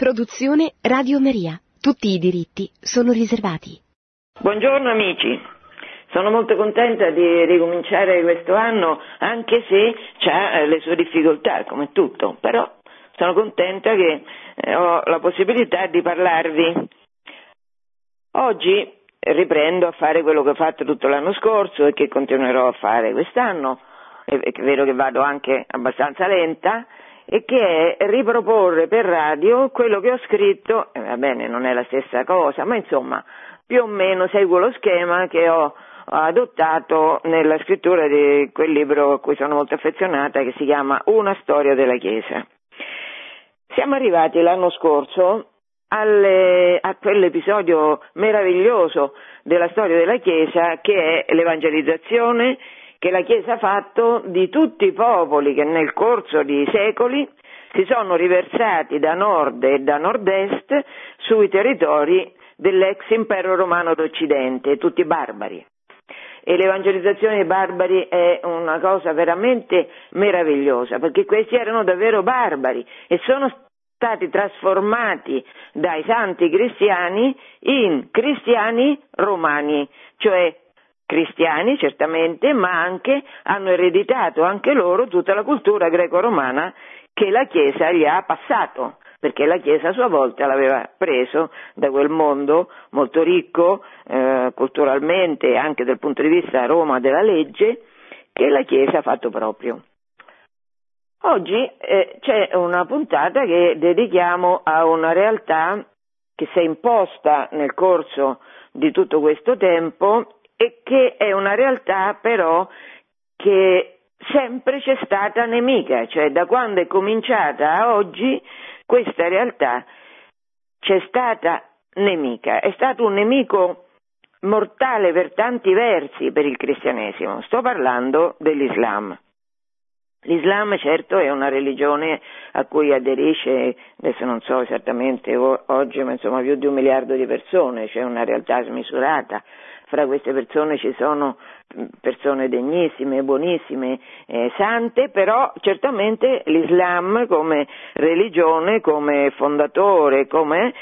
Produzione Radio Maria. Tutti i diritti sono riservati. Buongiorno amici. Sono molto contenta di ricominciare questo anno, anche se ha le sue difficoltà, come tutto, però sono contenta che eh, ho la possibilità di parlarvi. Oggi riprendo a fare quello che ho fatto tutto l'anno scorso e che continuerò a fare quest'anno, è vero che vado anche abbastanza lenta, e che è riproporre per radio quello che ho scritto, eh, va bene, non è la stessa cosa, ma insomma più o meno seguo lo schema che ho adottato nella scrittura di quel libro a cui sono molto affezionata che si chiama Una storia della Chiesa. Siamo arrivati l'anno scorso alle, a quell'episodio meraviglioso della storia della Chiesa che è l'evangelizzazione che la Chiesa ha fatto di tutti i popoli che nel corso di secoli si sono riversati da nord e da nord-est sui territori dell'ex impero romano d'Occidente, tutti barbari. E l'evangelizzazione dei barbari è una cosa veramente meravigliosa, perché questi erano davvero barbari e sono stati trasformati dai santi cristiani in cristiani romani, cioè cristiani certamente, ma anche hanno ereditato anche loro tutta la cultura greco-romana che la Chiesa gli ha passato, perché la Chiesa a sua volta l'aveva preso da quel mondo molto ricco eh, culturalmente anche dal punto di vista Roma della legge, che la Chiesa ha fatto proprio. Oggi eh, c'è una puntata che dedichiamo a una realtà che si è imposta nel corso di tutto questo tempo e che è una realtà però che sempre c'è stata nemica, cioè da quando è cominciata a oggi questa realtà c'è stata nemica, è stato un nemico mortale per tanti versi per il cristianesimo, sto parlando dell'Islam. L'Islam certo è una religione a cui aderisce, adesso non so esattamente oggi, ma insomma più di un miliardo di persone, c'è una realtà smisurata, fra queste persone ci sono persone degnissime, buonissime, eh, sante, però certamente l'Islam come religione, come fondatore, come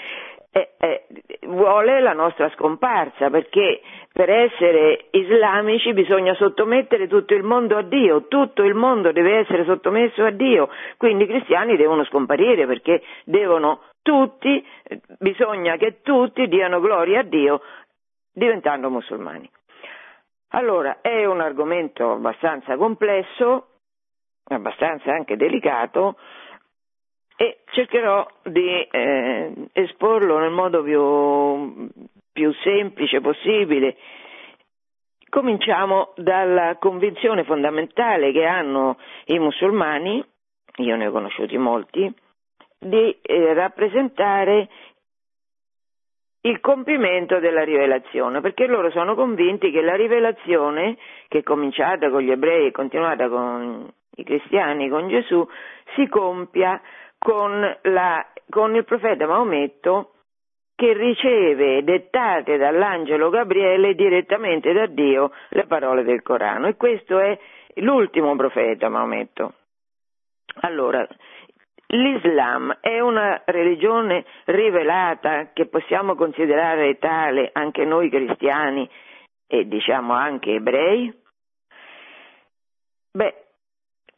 eh, eh, vuole la nostra scomparsa perché per essere islamici bisogna sottomettere tutto il mondo a Dio, tutto il mondo deve essere sottomesso a Dio, quindi i cristiani devono scomparire perché devono tutti, bisogna che tutti diano gloria a Dio diventando musulmani. Allora, è un argomento abbastanza complesso, abbastanza anche delicato e cercherò di eh, esporlo nel modo più, più semplice possibile. Cominciamo dalla convinzione fondamentale che hanno i musulmani, io ne ho conosciuti molti, di eh, rappresentare il compimento della rivelazione, perché loro sono convinti che la rivelazione, che è cominciata con gli ebrei e continuata con i cristiani, con Gesù, si compia con, la, con il profeta Maometto che riceve dettate dall'angelo Gabriele direttamente da Dio le parole del Corano e questo è l'ultimo profeta Maometto. Allora, L'Islam è una religione rivelata che possiamo considerare tale anche noi cristiani e diciamo anche ebrei? Beh,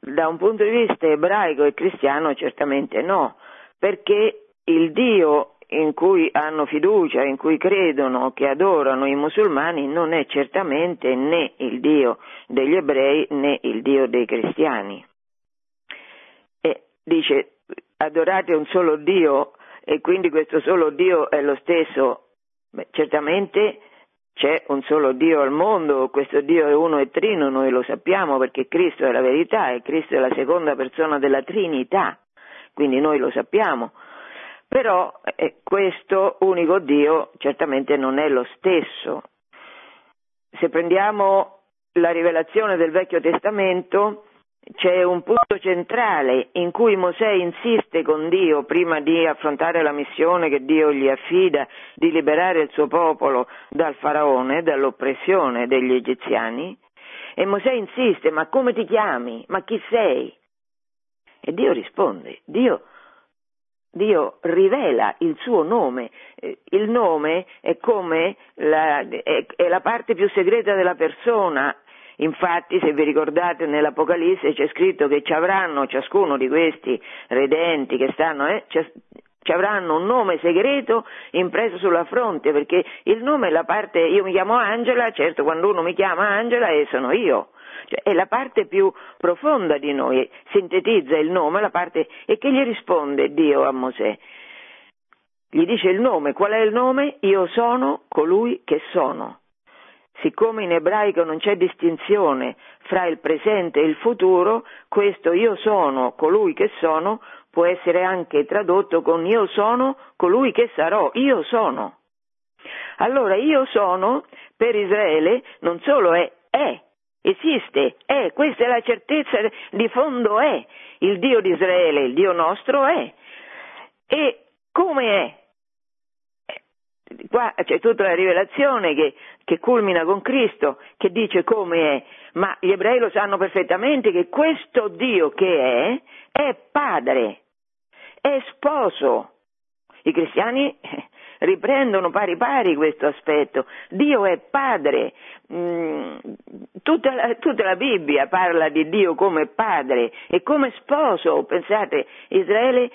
da un punto di vista ebraico e cristiano certamente no, perché il Dio in cui hanno fiducia, in cui credono, che adorano i musulmani, non è certamente né il Dio degli ebrei né il Dio dei cristiani. E dice adorate un solo Dio e quindi questo solo Dio è lo stesso, Beh, certamente c'è un solo Dio al mondo, questo Dio è uno e trino, noi lo sappiamo perché Cristo è la verità e Cristo è la seconda persona della Trinità, quindi noi lo sappiamo. Però eh, questo unico Dio certamente non è lo stesso. Se prendiamo la rivelazione del Vecchio Testamento, c'è un punto centrale in cui Mosè insiste con Dio prima di affrontare la missione che Dio gli affida di liberare il suo popolo dal faraone, dall'oppressione degli egiziani. E Mosè insiste, ma come ti chiami? Ma chi sei? E Dio risponde, Dio Dio rivela il suo nome. Eh, il nome è come la, è, è la parte più segreta della persona. Infatti, se vi ricordate nell'Apocalisse c'è scritto che ci avranno ciascuno di questi redenti che stanno, eh, ci avranno un nome segreto impreso sulla fronte, perché il nome è la parte, io mi chiamo Angela, certo quando uno mi chiama Angela e sono io. Cioè, è la parte più profonda di noi, sintetizza il nome, la parte, e che gli risponde Dio a Mosè? Gli dice il nome, qual è il nome? Io sono colui che sono. Siccome in ebraico non c'è distinzione fra il presente e il futuro, questo io sono colui che sono può essere anche tradotto con io sono colui che sarò, io sono. Allora io sono per Israele non solo è, è, esiste, è, questa è la certezza di fondo è, il Dio di Israele, il Dio nostro è. E come è? Qua c'è tutta la rivelazione che, che culmina con Cristo, che dice come è, ma gli ebrei lo sanno perfettamente che questo Dio che è, è padre, è sposo. I cristiani riprendono pari pari questo aspetto. Dio è padre. Mm, tutta, la, tutta, la, Bibbia parla di Dio come padre e come sposo. Pensate, Israele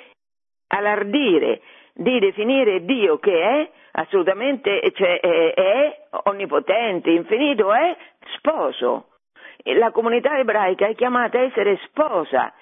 all'ardire di definire Dio che è assolutamente, cioè è, è onnipotente, infinito, è sposo. La comunità ebraica è chiamata a essere sposa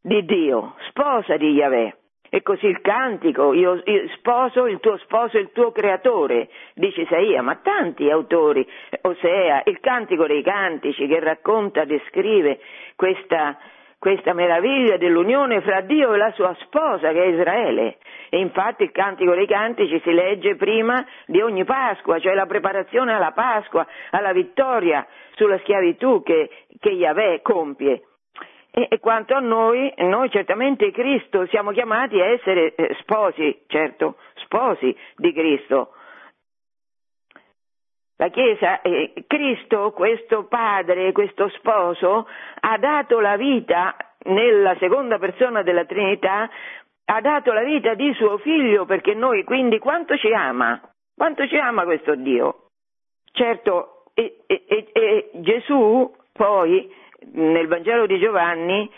di Dio, sposa di Yahweh. E così il cantico, io, io, sposo il tuo sposo, il tuo creatore, dice Isaia, ma tanti autori, Osea, il cantico dei cantici che racconta, descrive questa, questa meraviglia dell'unione fra Dio e la sua sposa che è Israele. E infatti il cantico dei cantici si legge prima di ogni Pasqua, cioè la preparazione alla Pasqua, alla vittoria sulla schiavitù che, che Yahweh compie. E, e, quanto a noi, noi certamente Cristo siamo chiamati a essere eh, sposi, certo, sposi di Cristo. La Chiesa, eh, Cristo, questo padre, questo sposo, ha dato la vita nella seconda persona della Trinità, ha dato la vita di suo figlio perché noi quindi quanto ci ama? Quanto ci ama questo Dio? Certo, e, e, e Gesù poi nel Vangelo di Giovanni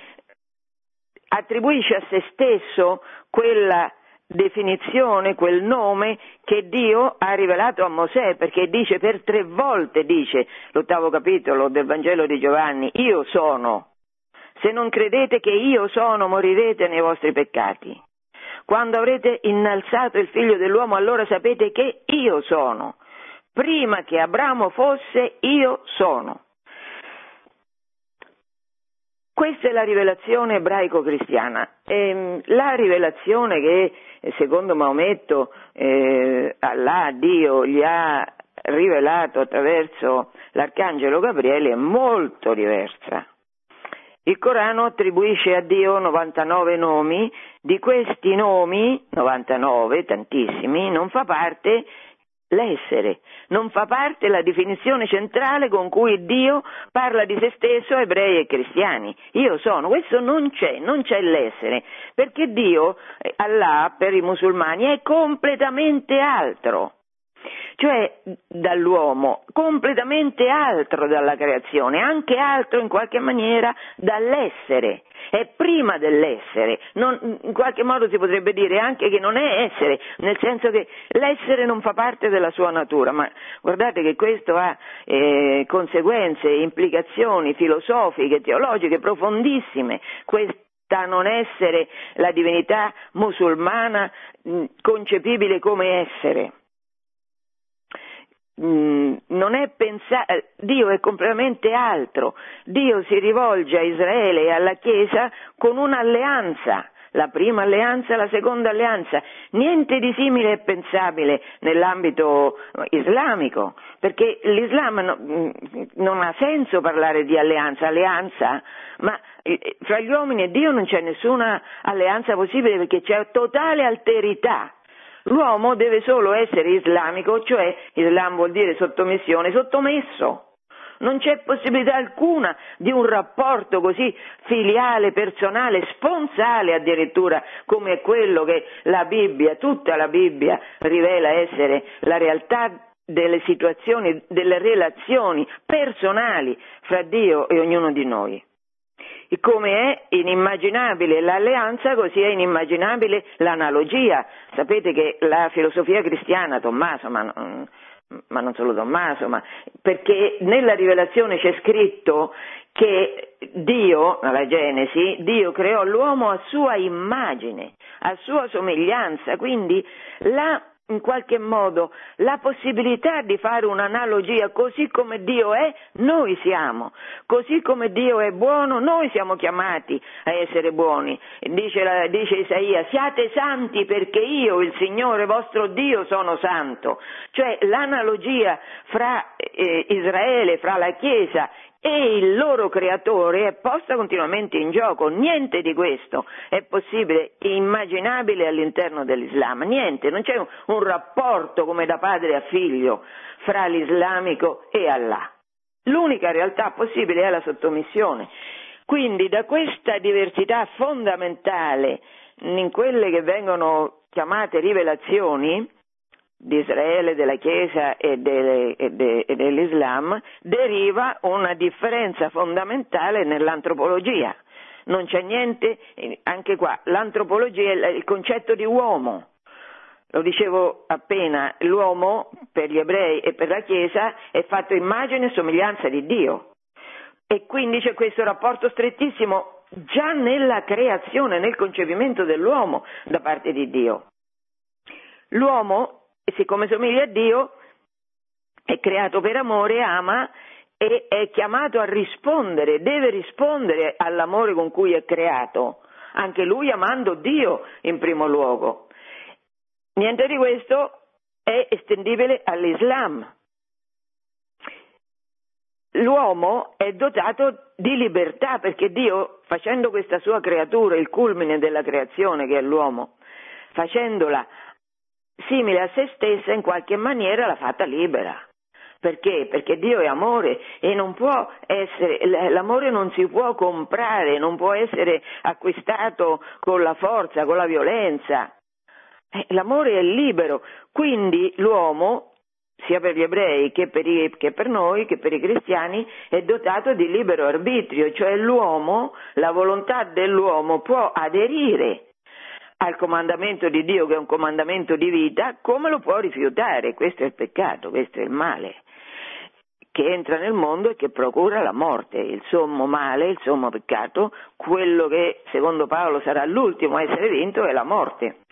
attribuisce a se stesso quella definizione, quel nome che Dio ha rivelato a Mosè, perché dice per tre volte, dice l'ottavo capitolo del Vangelo di Giovanni, io sono. Se non credete che io sono, morirete nei vostri peccati. Quando avrete innalzato il figlio dell'uomo, allora sapete che io sono. Prima che Abramo fosse, io sono. Questa è la rivelazione ebraico-cristiana. Ehm, la rivelazione che secondo Maometto eh, Allah, Dio, gli ha rivelato attraverso l'arcangelo Gabriele è molto diversa. Il Corano attribuisce a Dio 99 nomi, di questi nomi, 99, tantissimi, non fa parte l'essere, non fa parte la definizione centrale con cui Dio parla di se stesso a ebrei e cristiani. Io sono, questo non c'è, non c'è l'essere, perché Dio, eh, Allah per i musulmani, è completamente altro cioè dall'uomo, completamente altro dalla creazione, anche altro in qualche maniera dall'essere, è prima dell'essere, non, in qualche modo si potrebbe dire anche che non è essere, nel senso che l'essere non fa parte della sua natura, ma guardate che questo ha eh, conseguenze, implicazioni filosofiche, teologiche profondissime, questa non essere la divinità musulmana concepibile come essere. Mm, non è pensato, eh, Dio è completamente altro, Dio si rivolge a Israele e alla Chiesa con un'alleanza, la prima alleanza la seconda alleanza, niente di simile è pensabile nell'ambito islamico, perché l'Islam no, mm, non ha senso parlare di alleanza, alleanza, ma eh, fra gli uomini e Dio non c'è nessuna alleanza possibile perché c'è totale alterità L'uomo deve solo essere islamico, cioè Islam vuol dire sottomissione, sottomesso. non c'è possibilità alcuna di un rapporto così filiale, personale, sponsale addirittura, come quello che la Bibbia, tutta la Bibbia rivela essere la realtà delle situazioni, delle relazioni personali fra Dio e ognuno di noi. Come è inimmaginabile l'alleanza, così è inimmaginabile l'analogia. Sapete che la filosofia cristiana, Tommaso, ma non, ma non solo Tommaso, ma perché nella rivelazione c'è scritto che Dio, nella Genesi, Dio creò l'uomo a sua immagine, a sua somiglianza, quindi la in qualche modo la possibilità di fare un'analogia così come Dio è, noi siamo, così come Dio è buono, noi siamo chiamati a essere buoni. Dice, dice Isaia, siate santi perché io, il Signore vostro Dio, sono santo. Cioè l'analogia fra eh, Israele, fra la Chiesa e il loro creatore è posta continuamente in gioco. Niente di questo è possibile, immaginabile all'interno dell'Islam, niente, non c'è un, un rapporto come da padre a figlio fra l'islamico e Allah. L'unica realtà possibile è la sottomissione. Quindi da questa diversità fondamentale in quelle che vengono chiamate rivelazioni, di Israele, della Chiesa e, delle, e, de, e dell'Islam deriva una differenza fondamentale nell'antropologia. Non c'è niente, anche qua, l'antropologia è il concetto di uomo. Lo dicevo appena, l'uomo per gli ebrei e per la Chiesa è fatto immagine e somiglianza di Dio. E quindi c'è questo rapporto strettissimo già nella creazione, nel concepimento dell'uomo da parte di Dio. L'uomo e siccome somiglia a Dio è creato per amore, ama e è chiamato a rispondere, deve rispondere all'amore con cui è creato, anche lui amando Dio in primo luogo. Niente di questo è estendibile all'Islam. L'uomo è dotato di libertà perché Dio, facendo questa sua creatura, il culmine della creazione che è l'uomo, facendola simile a se stessa in qualche maniera l'ha fatta libera. Perché? Perché Dio è amore e non può essere, l'amore non si può comprare, non può essere acquistato con la forza, con la violenza. Eh, l'amore è libero, quindi l'uomo, sia per gli ebrei che per, i, che per noi, che per i cristiani, è dotato di libero arbitrio, cioè l'uomo, la volontà dell'uomo può aderire al comandamento di Dio che è un comandamento di vita, come lo può rifiutare? Questo è il peccato, questo è il male che entra nel mondo e che procura la morte, il sommo male, il sommo peccato, quello che secondo Paolo sarà l'ultimo a essere vinto è la morte.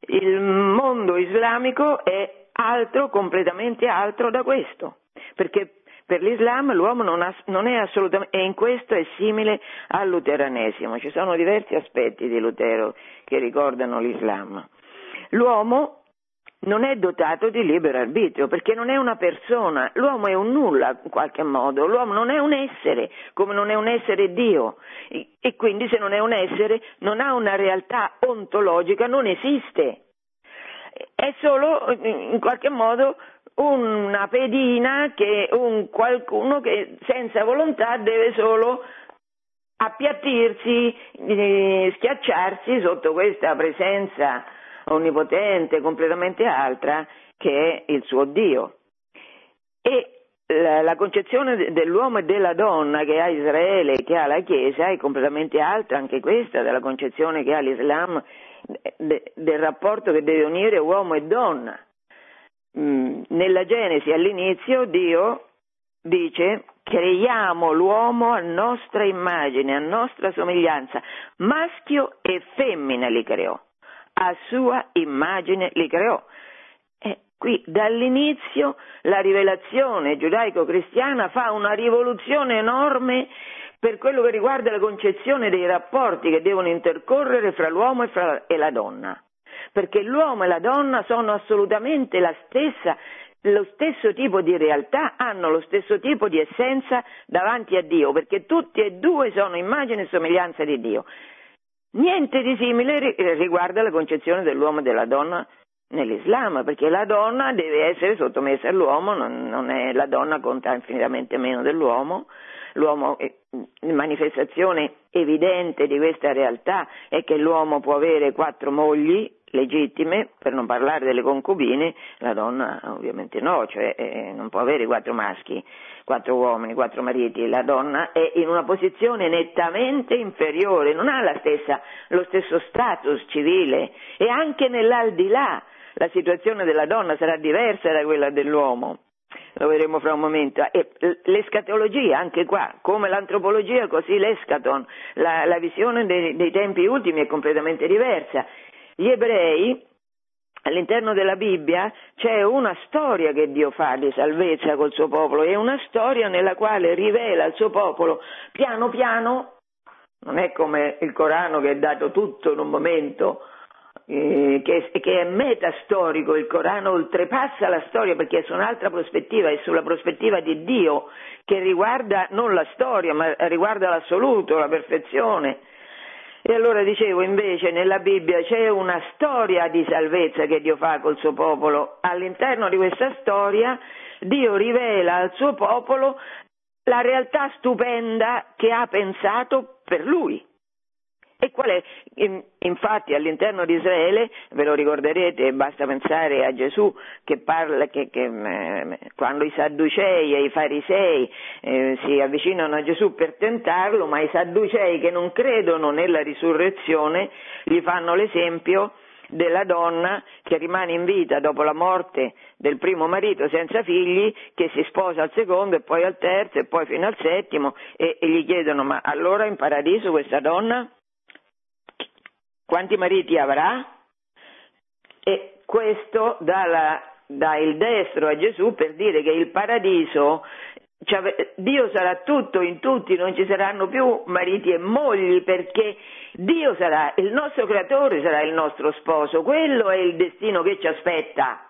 Il mondo islamico è altro, completamente altro da questo, perché per l'Islam l'uomo non, ha, non, è assolutamente, e in questo è simile al luteranesimo, ci sono diversi aspetti di Lutero che ricordano l'Islam. L'uomo non è dotato di libero arbitrio perché non è una persona, l'uomo è un nulla in qualche modo, l'uomo non è un essere come non è un essere Dio. E quindi se non è un essere non ha una realtà ontologica, non esiste, è solo in qualche modo una pedina che un qualcuno che senza volontà deve solo appiattirsi, eh, schiacciarsi sotto questa presenza onnipotente, completamente altra, che è il suo Dio. E la, concezione dell'uomo e della donna che ha Israele, che ha la Chiesa, è completamente altra anche questa dalla concezione che ha l'Islam de, del rapporto che deve unire uomo e donna. Mm, nella Genesi all'inizio Dio dice creiamo l'uomo a nostra immagine, a nostra somiglianza, maschio e femmina li creò, a sua immagine li creò. E qui dall'inizio la rivelazione giudaico-cristiana fa una rivoluzione enorme per quello che riguarda la concezione dei rapporti che devono intercorrere fra l'uomo e, fra, e la donna perché l'uomo e la donna sono assolutamente la stessa, lo stesso tipo di realtà, hanno lo stesso tipo di essenza davanti a Dio, perché tutti e due sono immagine e somiglianza di Dio. Niente di simile riguarda la concezione dell'uomo e della donna nell'Islam, perché la donna deve essere sottomessa all'uomo, non, non è, la donna conta infinitamente meno dell'uomo, l'uomo, manifestazione evidente di questa realtà è che l'uomo può avere quattro mogli legittime, per non parlare delle concubine, la donna ovviamente no, cioè eh, non può avere quattro maschi, quattro uomini, quattro mariti, la donna è in una posizione nettamente inferiore, non ha stessa, lo stesso status civile e anche nell'aldilà la situazione della donna sarà diversa da quella dell'uomo lo vedremo fra un momento, e l'escatologia anche qua, come l'antropologia così l'escaton, la, la visione dei, dei tempi ultimi è completamente diversa. Gli ebrei all'interno della Bibbia c'è una storia che Dio fa di salvezza col suo popolo, è una storia nella quale rivela al suo popolo piano piano, non è come il Corano che è dato tutto in un momento, eh, che, che, è metastorico, il Corano oltrepassa la storia perché è su un'altra prospettiva, è sulla prospettiva di Dio che riguarda non la storia ma riguarda l'assoluto, la perfezione. E allora dicevo invece nella Bibbia c'è una storia di salvezza che Dio fa col suo popolo, all'interno di questa storia Dio rivela al suo popolo la realtà stupenda che ha pensato per lui. E qual è? Infatti all'interno di Israele, ve lo ricorderete, basta pensare a Gesù che parla che, che eh, quando i Sadducei e i Farisei eh, si avvicinano a Gesù per tentarlo, ma i Sadducei che non credono nella risurrezione gli fanno l'esempio della donna che rimane in vita dopo la morte del primo marito senza figli, che si sposa al secondo e poi al terzo e poi fino al settimo e, e gli chiedono ma allora in paradiso questa donna quanti mariti avrà? E questo dà, dà il destro a Gesù per dire che il paradiso cioè, Dio sarà tutto in tutti, non ci saranno più mariti e mogli perché Dio sarà, il nostro creatore sarà il nostro sposo, quello è il destino che ci aspetta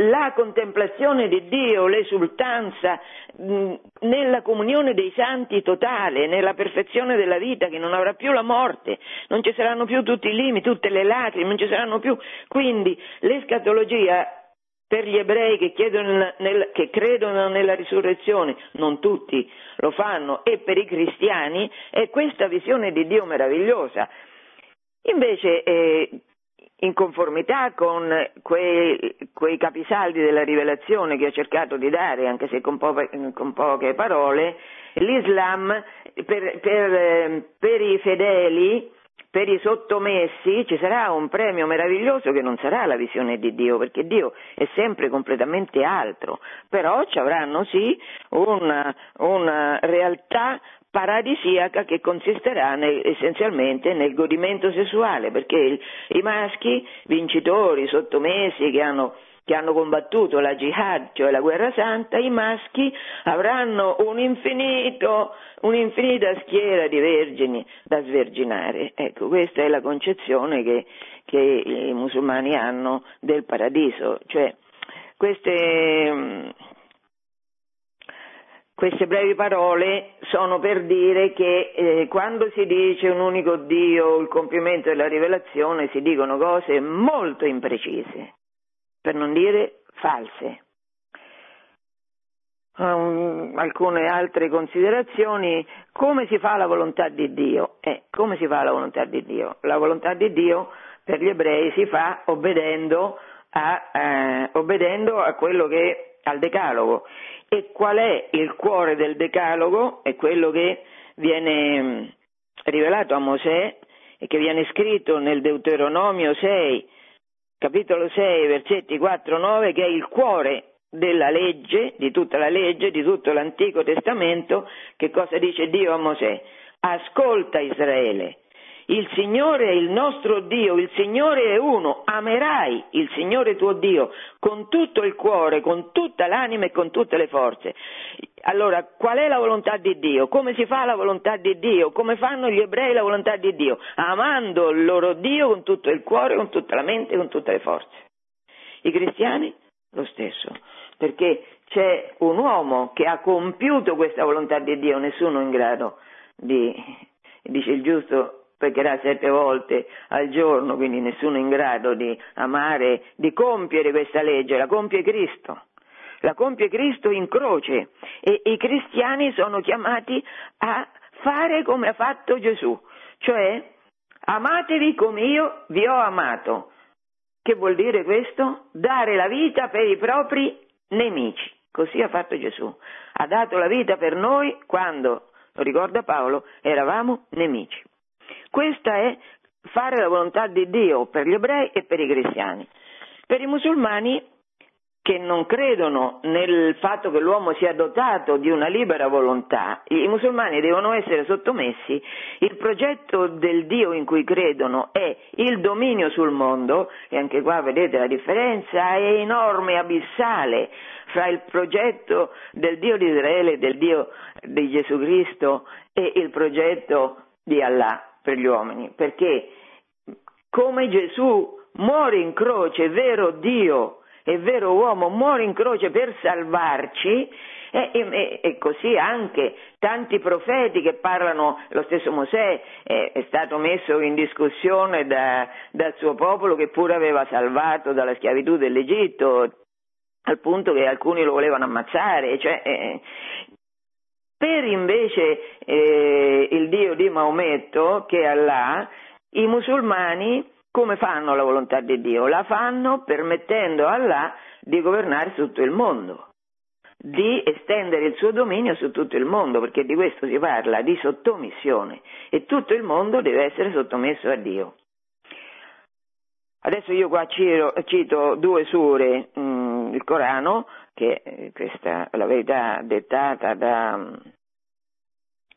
la contemplazione di Dio, l'esultanza mh, nella comunione dei santi totale, nella perfezione della vita che non avrà più la morte, non ci saranno più tutti i limiti, tutte le lacrime, non ci saranno più. Quindi l'escatologia per gli ebrei che, nel, che, credono nella risurrezione, non tutti lo fanno, e per i cristiani è questa visione di Dio meravigliosa. Invece eh, in conformità con quei, quei, capisaldi della rivelazione che ho cercato di dare, anche se con, po- con poche parole, l'Islam per, per, per, i fedeli, per i sottomessi, ci sarà un premio meraviglioso che non sarà la visione di Dio, perché Dio è sempre completamente altro, però ci avranno sì una, una realtà paradisiaca che consisterà nel, essenzialmente nel godimento sessuale, perché il, i maschi vincitori, sottomessi, che hanno, che hanno combattuto la jihad, cioè la guerra santa, i maschi avranno un infinito, un'infinita schiera di vergini da sverginare. Ecco, questa è la concezione che, che i musulmani hanno del paradiso, cioè queste queste brevi parole sono per dire che eh, quando si dice un unico Dio, il compimento della rivelazione, si dicono cose molto imprecise, per non dire false. Um, alcune altre considerazioni, come si fa la volontà di Dio? Eh, come si fa la volontà di Dio? La volontà di Dio per gli ebrei si fa obbedendo a, eh, obbedendo a quello che al decalogo e qual è il cuore del decalogo? È quello che viene mm, rivelato a Mosè e che viene scritto nel Deuteronomio 6, capitolo 6, versetti 4-9, che è il cuore della legge, di tutta la legge, di tutto l'Antico Testamento, che cosa dice Dio a Mosè? Ascolta Israele, il Signore è il nostro Dio, il Signore è uno, amerai il Signore tuo Dio con tutto il cuore, con tutta l'anima e con tutte le forze. Allora, qual è la volontà di Dio? Come si fa la volontà di Dio? Come fanno gli ebrei la volontà di Dio? Amando il loro Dio con tutto il cuore, con tutta la mente, con tutte le forze. I cristiani? Lo stesso, perché c'è un uomo che ha compiuto questa volontà di Dio, nessuno in grado di, dice il giusto, peccherà sette volte al giorno, quindi nessuno è in grado di amare, di compiere questa legge, la compie Cristo. La compie Cristo in croce e i cristiani sono chiamati a fare come ha fatto Gesù, cioè amatevi come io vi ho amato. Che vuol dire questo? Dare la vita per i propri nemici. Così ha fatto Gesù. Ha dato la vita per noi quando, lo ricorda Paolo, eravamo nemici. Questa è fare la volontà di Dio per gli ebrei e per i cristiani. Per i musulmani che non credono nel fatto che l'uomo sia dotato di una libera volontà, i musulmani devono essere sottomessi, il progetto del Dio in cui credono è il dominio sul mondo, e anche qua vedete la differenza è enorme, abissale, fra il progetto del Dio di Israele, del Dio di Gesù Cristo e il progetto di Allah per gli uomini, perché come Gesù muore in croce, vero Dio e vero uomo, muore in croce per salvarci, e, e, e, così anche tanti profeti che parlano, lo stesso Mosè è, è stato messo in discussione da, dal suo popolo che pure aveva salvato dalla schiavitù dell'Egitto, al punto che alcuni lo volevano ammazzare. Cioè, eh, per invece eh, il Dio di Maometto, che è Allah, i musulmani come fanno la volontà di Dio? La fanno permettendo a Allah di governare tutto il mondo, di estendere il suo dominio su tutto il mondo, perché di questo si parla, di sottomissione, e tutto il mondo deve essere sottomesso a Dio. Adesso io qua cito, cito due sure, mh, mm, il Corano, che eh, questa la verità dettata da,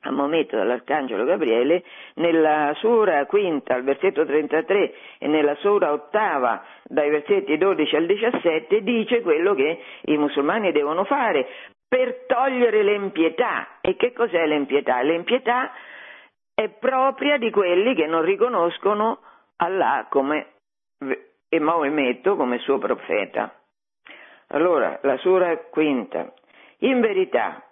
a momento dall'Arcangelo Gabriele, nella Sura quinta al versetto 33 e nella Sura ottava dai versetti 12 al 17 dice quello che i musulmani devono fare per togliere l'empietà. E che cos'è l'empietà? L'empietà è propria di quelli che non riconoscono Allah come, e Maometto come suo profeta. Allora, la Sura quinta. In verità,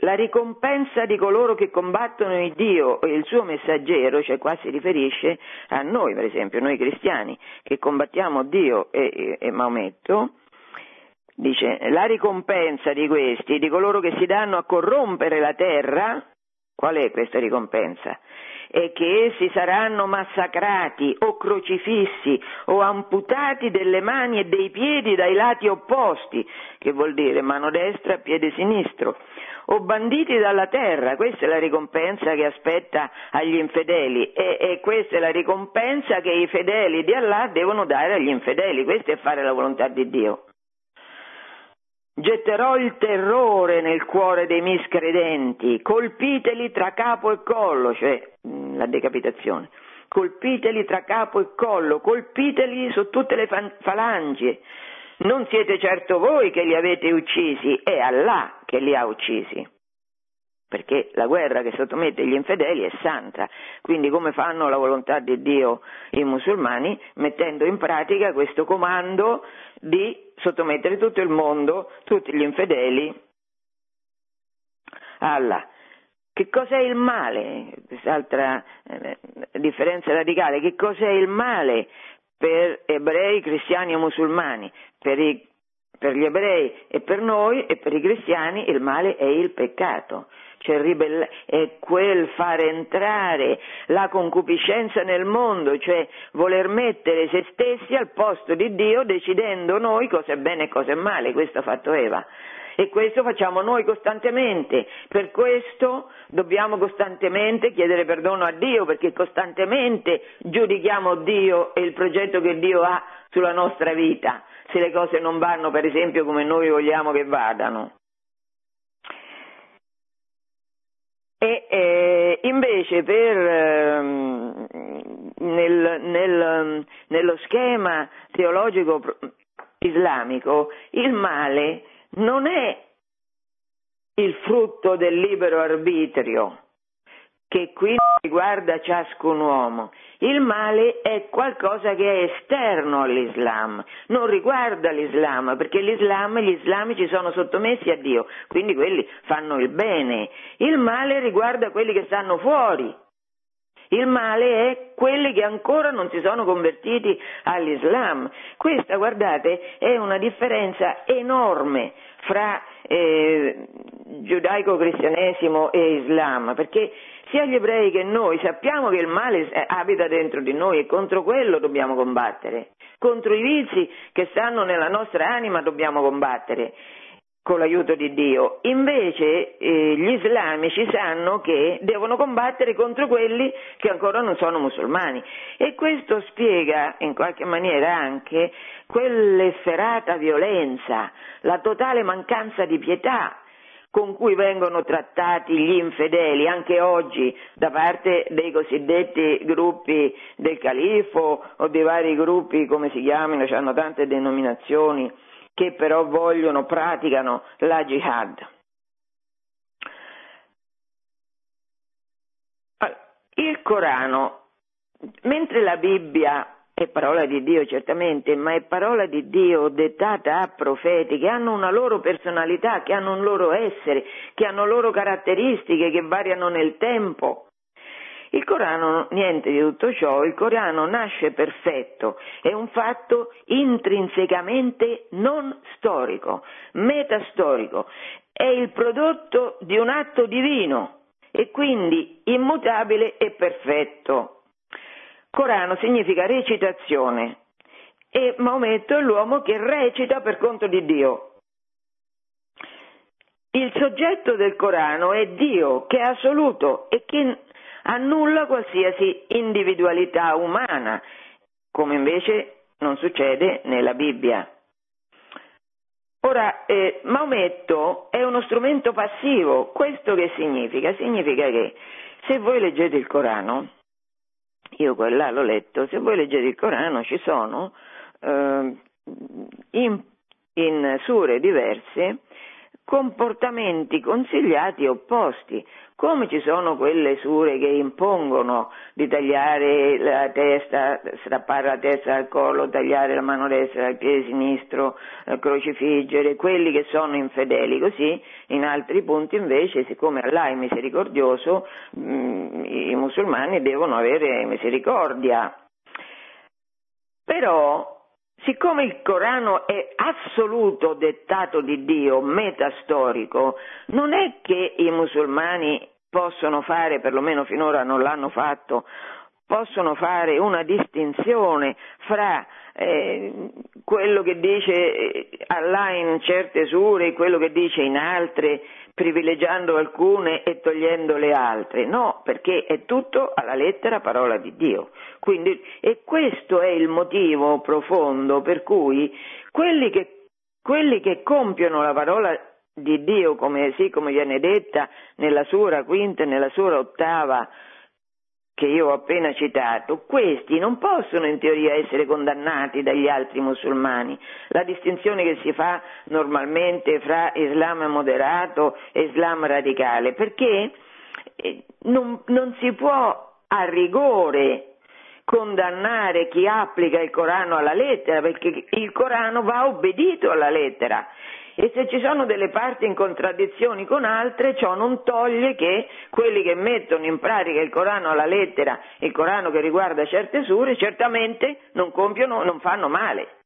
la ricompensa di coloro che combattono il Dio e il suo messaggero, cioè qua si riferisce a noi, per esempio, noi cristiani, che combattiamo Dio e, e, e Maometto, dice la ricompensa di questi, di coloro che si danno a corrompere la terra, qual è questa ricompensa? È che essi saranno massacrati o crocifissi o amputati delle mani e dei piedi dai lati opposti, che vuol dire mano destra piede sinistro, o banditi dalla terra, questa è la ricompensa che aspetta agli infedeli e, e, questa è la ricompensa che i fedeli di Allah devono dare agli infedeli, questo è fare la volontà di Dio. Getterò il terrore nel cuore dei miscredenti, colpiteli tra capo e collo, cioè mm, la decapitazione, colpiteli tra capo e collo, colpiteli su tutte le falangi, non siete certo voi che li avete uccisi, è Allah che li ha uccisi. Perché la guerra che sottomette gli infedeli è santa, quindi come fanno la volontà di Dio i musulmani? Mettendo in pratica questo comando di sottomettere tutto il mondo, tutti gli infedeli, Allah. Che cos'è il male? Quest'altra eh, differenza radicale. Che cos'è il male? per ebrei, cristiani e musulmani, per, i, per, gli ebrei e per noi e per i cristiani il male è il peccato, cioè ribella- è quel fare entrare la concupiscenza nel mondo, cioè voler mettere se stessi al posto di Dio decidendo noi cosa è bene e cosa è male, questo ha fatto Eva e questo facciamo noi costantemente. Per questo dobbiamo costantemente chiedere perdono a Dio perché costantemente giudichiamo Dio e il progetto che Dio ha sulla nostra vita, se le cose non vanno per esempio come noi vogliamo che vadano. E eh, invece per, eh, nel, nel, nello schema teologico islamico il male non è il frutto del libero arbitrio che qui riguarda ciascun uomo. Il male è qualcosa che è esterno all'Islam, non riguarda l'Islam, perché l'Islam, gli islamici sono sottomessi a Dio, quindi quelli fanno il bene. Il male riguarda quelli che stanno fuori. il male è quelli che ancora non si sono convertiti all'Islam. Questa, guardate, è una differenza enorme fra eh, giudaico-cristianesimo e Islam, perché sia gli ebrei che noi sappiamo che il male abita dentro di noi e contro quello dobbiamo combattere, contro i vizi che stanno nella nostra anima dobbiamo combattere con l'aiuto di Dio. Invece eh, gli islamici sanno che devono combattere contro quelli che ancora non sono musulmani e questo spiega in qualche maniera anche quell'efferata violenza, la totale mancanza di pietà con cui vengono trattati gli infedeli anche oggi da parte dei cosiddetti gruppi del califo o dei vari gruppi come si chiamano, hanno tante denominazioni che però vogliono, praticano la jihad. Il Corano, mentre la Bibbia è parola di Dio certamente, ma è parola di Dio dettata a profeti che hanno una loro personalità, che hanno un loro essere, che hanno loro caratteristiche che variano nel tempo. Il Corano, niente di tutto ciò, il Corano nasce perfetto, è un fatto intrinsecamente non storico, metastorico, è il prodotto di un atto divino e quindi immutabile e perfetto. Corano significa recitazione e Maometto è l'uomo che recita per conto di Dio. Il soggetto del Corano è Dio che è assoluto e che annulla qualsiasi individualità umana, come invece non succede nella Bibbia. Ora, eh, Maometto è uno strumento passivo, questo che significa? Significa che se voi leggete il Corano, io quella l'ho letto, se voi leggete il Corano ci sono eh, in, in sure diverse comportamenti consigliati opposti, come ci sono quelle sure che impongono di tagliare la testa, strappare la testa dal collo, tagliare la mano destra dal piede sinistro, crocifiggere, quelli che sono infedeli, così in altri punti invece, siccome Allah è misericordioso, mm, i musulmani devono avere misericordia. Però Siccome il Corano è assoluto dettato di Dio, metastorico, non è che i musulmani possono fare, perlomeno finora non l'hanno fatto, possono fare una distinzione fra eh, quello che dice eh, Allah in certe sure e quello che dice in altre, privilegiando alcune e togliendo le altre. No, perché è tutto alla lettera parola di Dio. Quindi, e questo è il motivo profondo per cui quelli che, quelli che compiono la parola di Dio, come, sì, come viene detta nella sura quinta e nella sura ottava, che io ho appena citato, questi non possono in teoria essere condannati dagli altri musulmani. La distinzione che si fa normalmente fra Islam moderato e Islam radicale, perché eh, non, non si può a rigore condannare chi applica il Corano alla lettera, perché il Corano va obbedito alla lettera e se ci sono delle parti in contraddizione con altre, ciò non toglie che quelli che mettono in pratica il Corano alla lettera, il Corano che riguarda certe sure, certamente non compiono, non fanno male.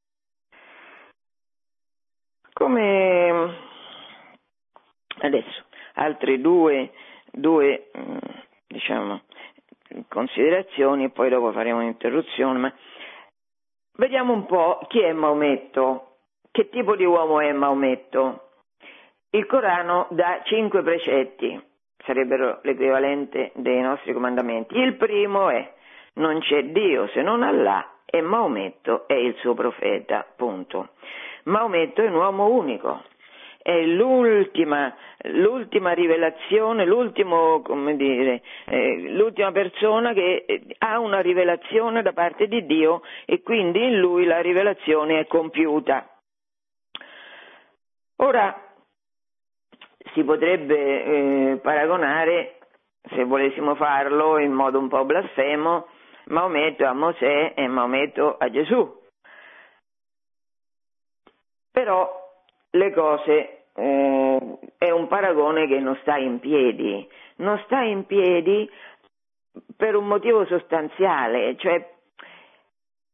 Come adesso, altre due, due mm, diciamo, considerazioni e poi dopo faremo un'interruzione, ma vediamo un po' chi è Maometto che tipo di uomo è Maometto? Il Corano dà cinque precetti, sarebbero l'equivalente dei nostri comandamenti. Il primo è non c'è Dio se non Allah e Maometto è il suo profeta, punto. Maometto è un uomo unico, è l'ultima, l'ultima rivelazione, dire, eh, l'ultima persona che eh, ha una rivelazione da parte di Dio e quindi in lui la rivelazione è compiuta. Ora si potrebbe eh, paragonare, se volessimo farlo in modo un po' blasfemo, Maometto a Mosè e Maometto a Gesù. Però le cose eh, è un paragone che non sta in piedi, non sta in piedi per un motivo sostanziale, cioè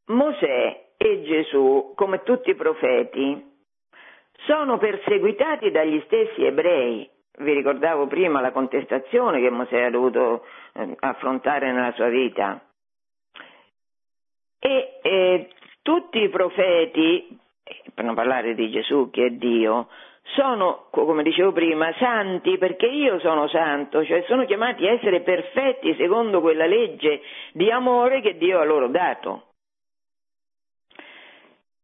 Mosè e Gesù, come tutti i profeti, sono perseguitati dagli stessi ebrei. Vi ricordavo prima la contestazione che Mosè ha dovuto eh, affrontare nella sua vita. E eh, tutti i profeti, per non parlare di Gesù che è Dio, sono, come dicevo prima, santi perché io sono santo, cioè sono chiamati a essere perfetti secondo quella legge di amore che Dio ha loro dato.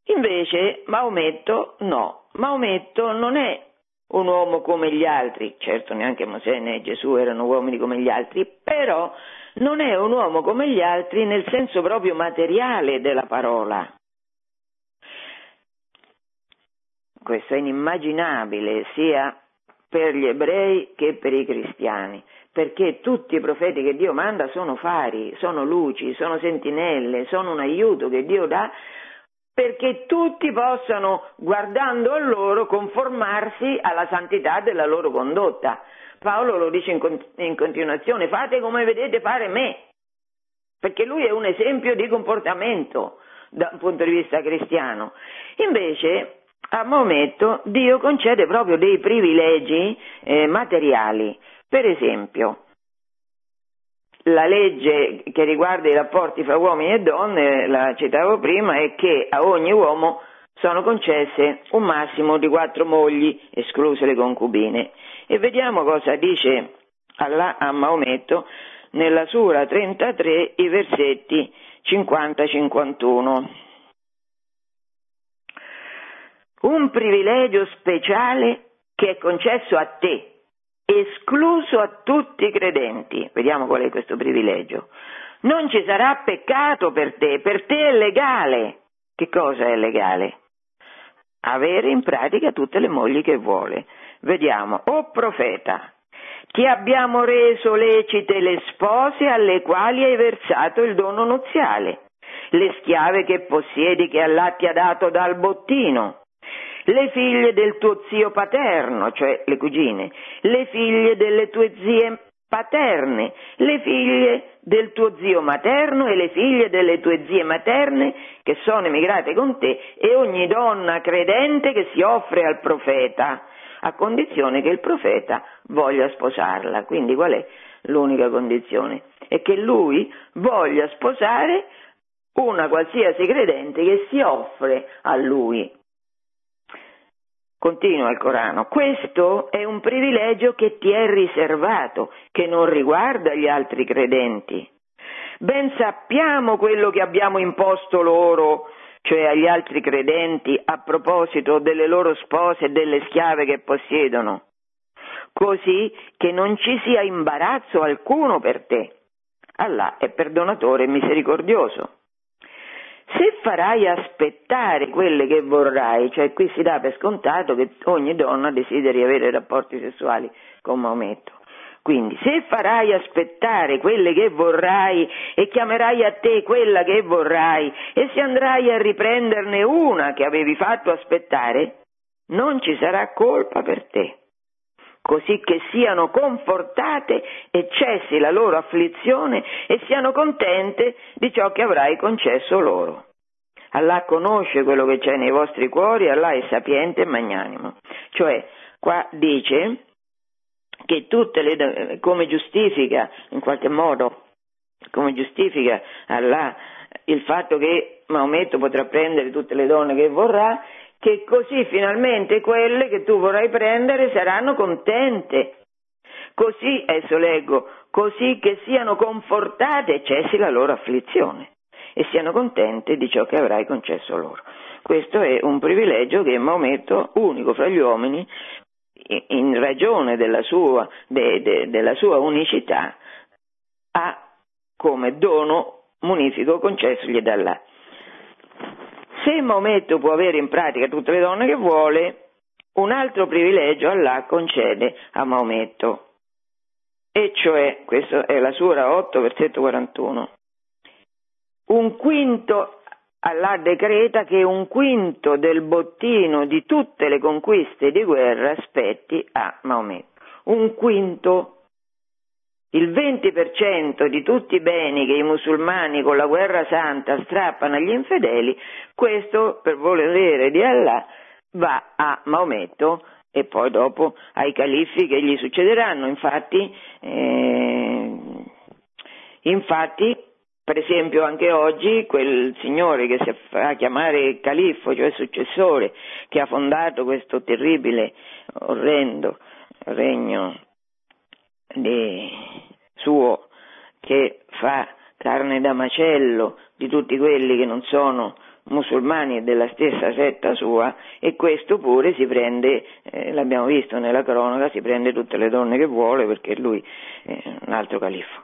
Invece Maometto no, Maometto non è un uomo come gli altri, certo neanche Mosè né Gesù erano uomini come gli altri, però non è un uomo come gli altri nel senso proprio materiale della parola. Questo è inimmaginabile sia per gli ebrei che per i cristiani, perché tutti i profeti che Dio manda sono fari, sono luci, sono sentinelle, sono un aiuto che Dio dà perché tutti possano, guardando a loro, conformarsi alla santità della loro condotta. Paolo lo dice in, in continuazione, fate come vedete fare me, perché lui è un esempio di comportamento da un punto di vista cristiano. Invece, a Maometto Dio concede proprio dei privilegi eh, materiali. Per esempio, la legge che riguarda i rapporti fra uomini e donne, la citavo prima, è che a ogni uomo sono concesse un massimo di quattro mogli, escluse le concubine. E vediamo cosa dice Allah a Maometto nella Sura 33, i versetti 50-51. Un privilegio speciale che è concesso a te, escluso a tutti i credenti. Vediamo qual è questo privilegio. Non ci sarà peccato per te, per te è legale. Che cosa è legale? Avere in pratica tutte le mogli che vuole. Vediamo, o oh profeta, ti abbiamo reso lecite le spose alle quali hai versato il dono nuziale, le schiave che possiedi che Allah ti ha dato dal bottino, le figlie del tuo zio paterno, cioè le cugine, le figlie delle tue zie paterne, le figlie del tuo zio materno e le figlie delle tue zie materne che sono emigrate con te e ogni donna credente che si offre al profeta, a condizione che il profeta voglia sposarla. Quindi qual è l'unica condizione? È che lui voglia sposare una qualsiasi credente che si offre a lui. Continua il Corano, questo è un privilegio che ti è riservato, che non riguarda gli altri credenti. Ben sappiamo quello che abbiamo imposto loro, cioè agli altri credenti, a proposito delle loro spose e delle schiave che possiedono, così che non ci sia imbarazzo alcuno per te. Allah è perdonatore e misericordioso. Se farai aspettare quelle che vorrai, cioè qui si dà per scontato che ogni donna desideri avere rapporti sessuali con Maometto. Quindi se farai aspettare quelle che vorrai e chiamerai a te quella che vorrai e se andrai a riprenderne una che avevi fatto aspettare, non ci sarà colpa per te così che siano confortate e cessi la loro afflizione e siano contente di ciò che avrai concesso loro. Allah conosce quello che c'è nei vostri cuori, Allah è sapiente e magnanimo. Cioè, qua dice che tutte le, come giustifica in qualche modo, come giustifica Allah il fatto che Maometto potrà prendere tutte le donne che vorrà che così finalmente quelle che tu vorrai prendere saranno contente. Così, adesso leggo, così che siano confortate e cessi la loro afflizione e siano contente di ciò che avrai concesso loro. Questo è un privilegio che Maometto, unico fra gli uomini, in ragione della sua, de, de, della sua unicità, ha come dono munifico concessogli da Allah. Se Maometto può avere in pratica tutte le donne che vuole, un altro privilegio Allah concede a Maometto, e cioè, questo è la Sura 8, versetto 41, un quinto, Allah decreta che un quinto del bottino di tutte le conquiste di guerra spetti a Maometto, un quinto il 20% di tutti i beni che i musulmani con la guerra santa strappano agli infedeli, questo per volere di Allah va a Maometto e poi dopo ai califfi che gli succederanno. Infatti, eh, infatti per esempio anche oggi quel signore che si fa chiamare califfo, cioè successore, che ha fondato questo terribile, orrendo regno di suo che fa carne da macello di tutti quelli che non sono musulmani della stessa setta sua e questo pure si prende, eh, l'abbiamo visto nella cronaca, si prende tutte le donne che vuole perché lui è un altro califfo.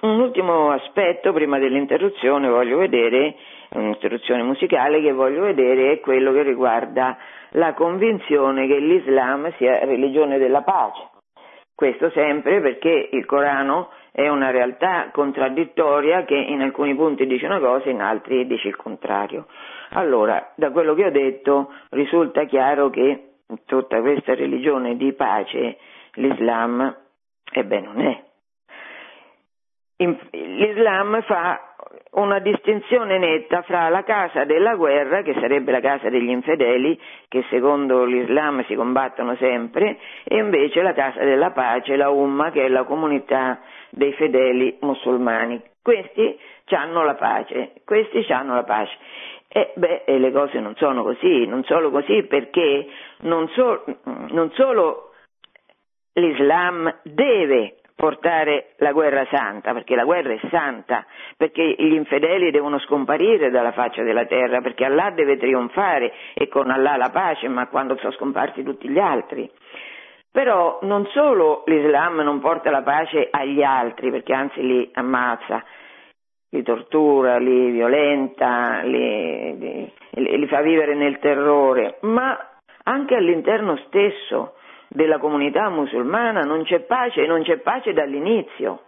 Un ultimo aspetto prima dell'interruzione voglio vedere, un'interruzione musicale che voglio vedere è quello che riguarda la convinzione che l'Islam sia religione della pace. Questo sempre perché il Corano è una realtà contraddittoria che in alcuni punti dice una cosa, in altri dice il contrario. Allora, da quello che ho detto risulta chiaro che tutta questa religione di pace, l'Islam, ebbene non è. L'Islam fa una distinzione netta fra la casa della guerra, che sarebbe la casa degli infedeli, che secondo l'Islam si combattono sempre, e invece la casa della pace, la Umma, che è la comunità dei fedeli musulmani. Questi hanno la pace, questi hanno la pace. E beh, le cose non sono così, non solo così perché non, so, non solo l'Islam deve portare la guerra santa, perché la guerra è santa, perché gli infedeli devono scomparire dalla faccia della terra, perché Allah deve trionfare e con Allah la pace, ma quando sono scomparsi tutti gli altri. Però non solo l'Islam non porta la pace agli altri, perché anzi li ammazza, li tortura, li violenta, li, li, li fa vivere nel terrore, ma anche all'interno stesso della comunità musulmana non c'è pace e non c'è pace dall'inizio.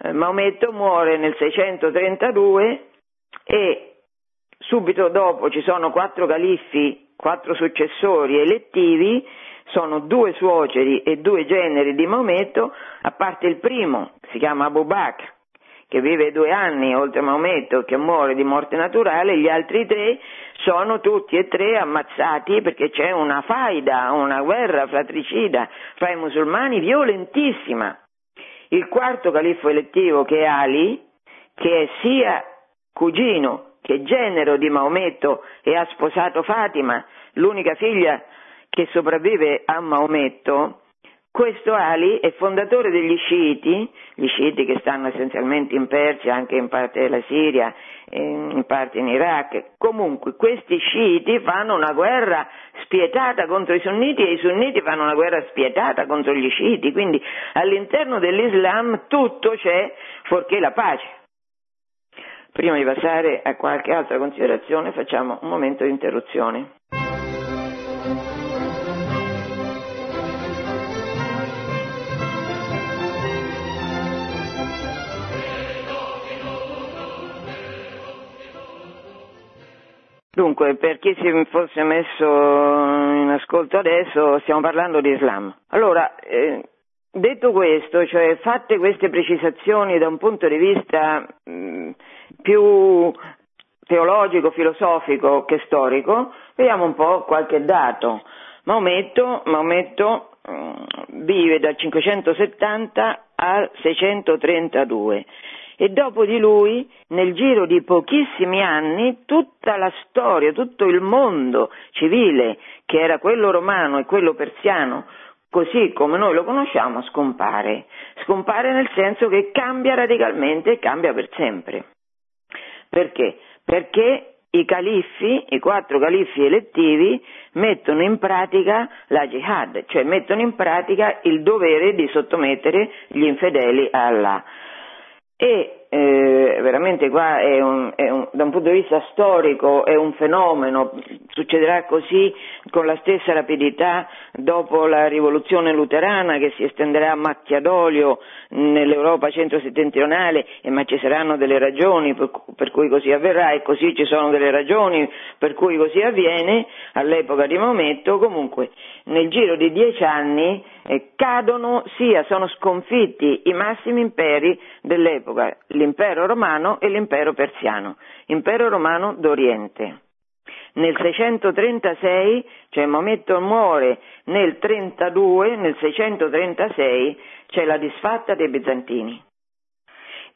Eh, Maometto muore nel 632 e subito dopo ci sono quattro califfi, quattro successori elettivi, sono due suoceri e due generi di Maometto, a parte il primo, si chiama Abu Bakr, che vive due anni oltre Maometto, che muore di morte naturale, gli altri tre sono tutti e tre ammazzati perché c'è una faida, una guerra fratricida fra i musulmani violentissima. Il quarto califfo elettivo che è Ali, che è sia cugino che genero di Maometto e ha sposato Fatima, l'unica figlia che sopravvive a Maometto, questo Ali è fondatore degli sciiti, gli sciiti che stanno essenzialmente in Persia, anche in parte della Siria, in parte in Iraq. Comunque questi sciiti fanno una guerra spietata contro i sunniti e i sunniti fanno una guerra spietata contro gli sciiti, quindi all'interno dell'Islam tutto c'è fuorché la pace. Prima di passare a qualche altra considerazione facciamo un momento di interruzione. Dunque, per chi si fosse messo in ascolto adesso, stiamo parlando di Islam. Allora, eh, detto questo, cioè fatte queste precisazioni da un punto di vista mh, mm, più teologico, filosofico che storico, vediamo un po' qualche dato. Maometto, Maometto mh, mm, vive dal 570 al 632 e dopo di lui, nel giro di pochissimi anni, tutta la storia, tutto il mondo civile, che era quello romano e quello persiano, così come noi lo conosciamo, scompare. Scompare nel senso che cambia radicalmente e cambia per sempre. Perché? Perché i califfi, i quattro califfi elettivi, mettono in pratica la jihad, cioè mettono in pratica il dovere di sottomettere gli infedeli a Allah. E eh, veramente qua è un, è un, da un punto di vista storico è un fenomeno, succederà così con la stessa rapidità dopo la rivoluzione luterana che si estenderà a macchia d'olio nell'Europa centro-settentrionale, eh, ma ci saranno delle ragioni per, per, cui così avverrà e così ci sono delle ragioni per cui così avviene all'epoca di Maometto, comunque nel giro di dieci anni eh, cadono sia sono sconfitti i massimi imperi dell'epoca, l'impero romano e l'impero persiano, impero romano d'Oriente. Nel 636, cioè Maometto muore nel 32, nel 636 c'è la disfatta dei bizantini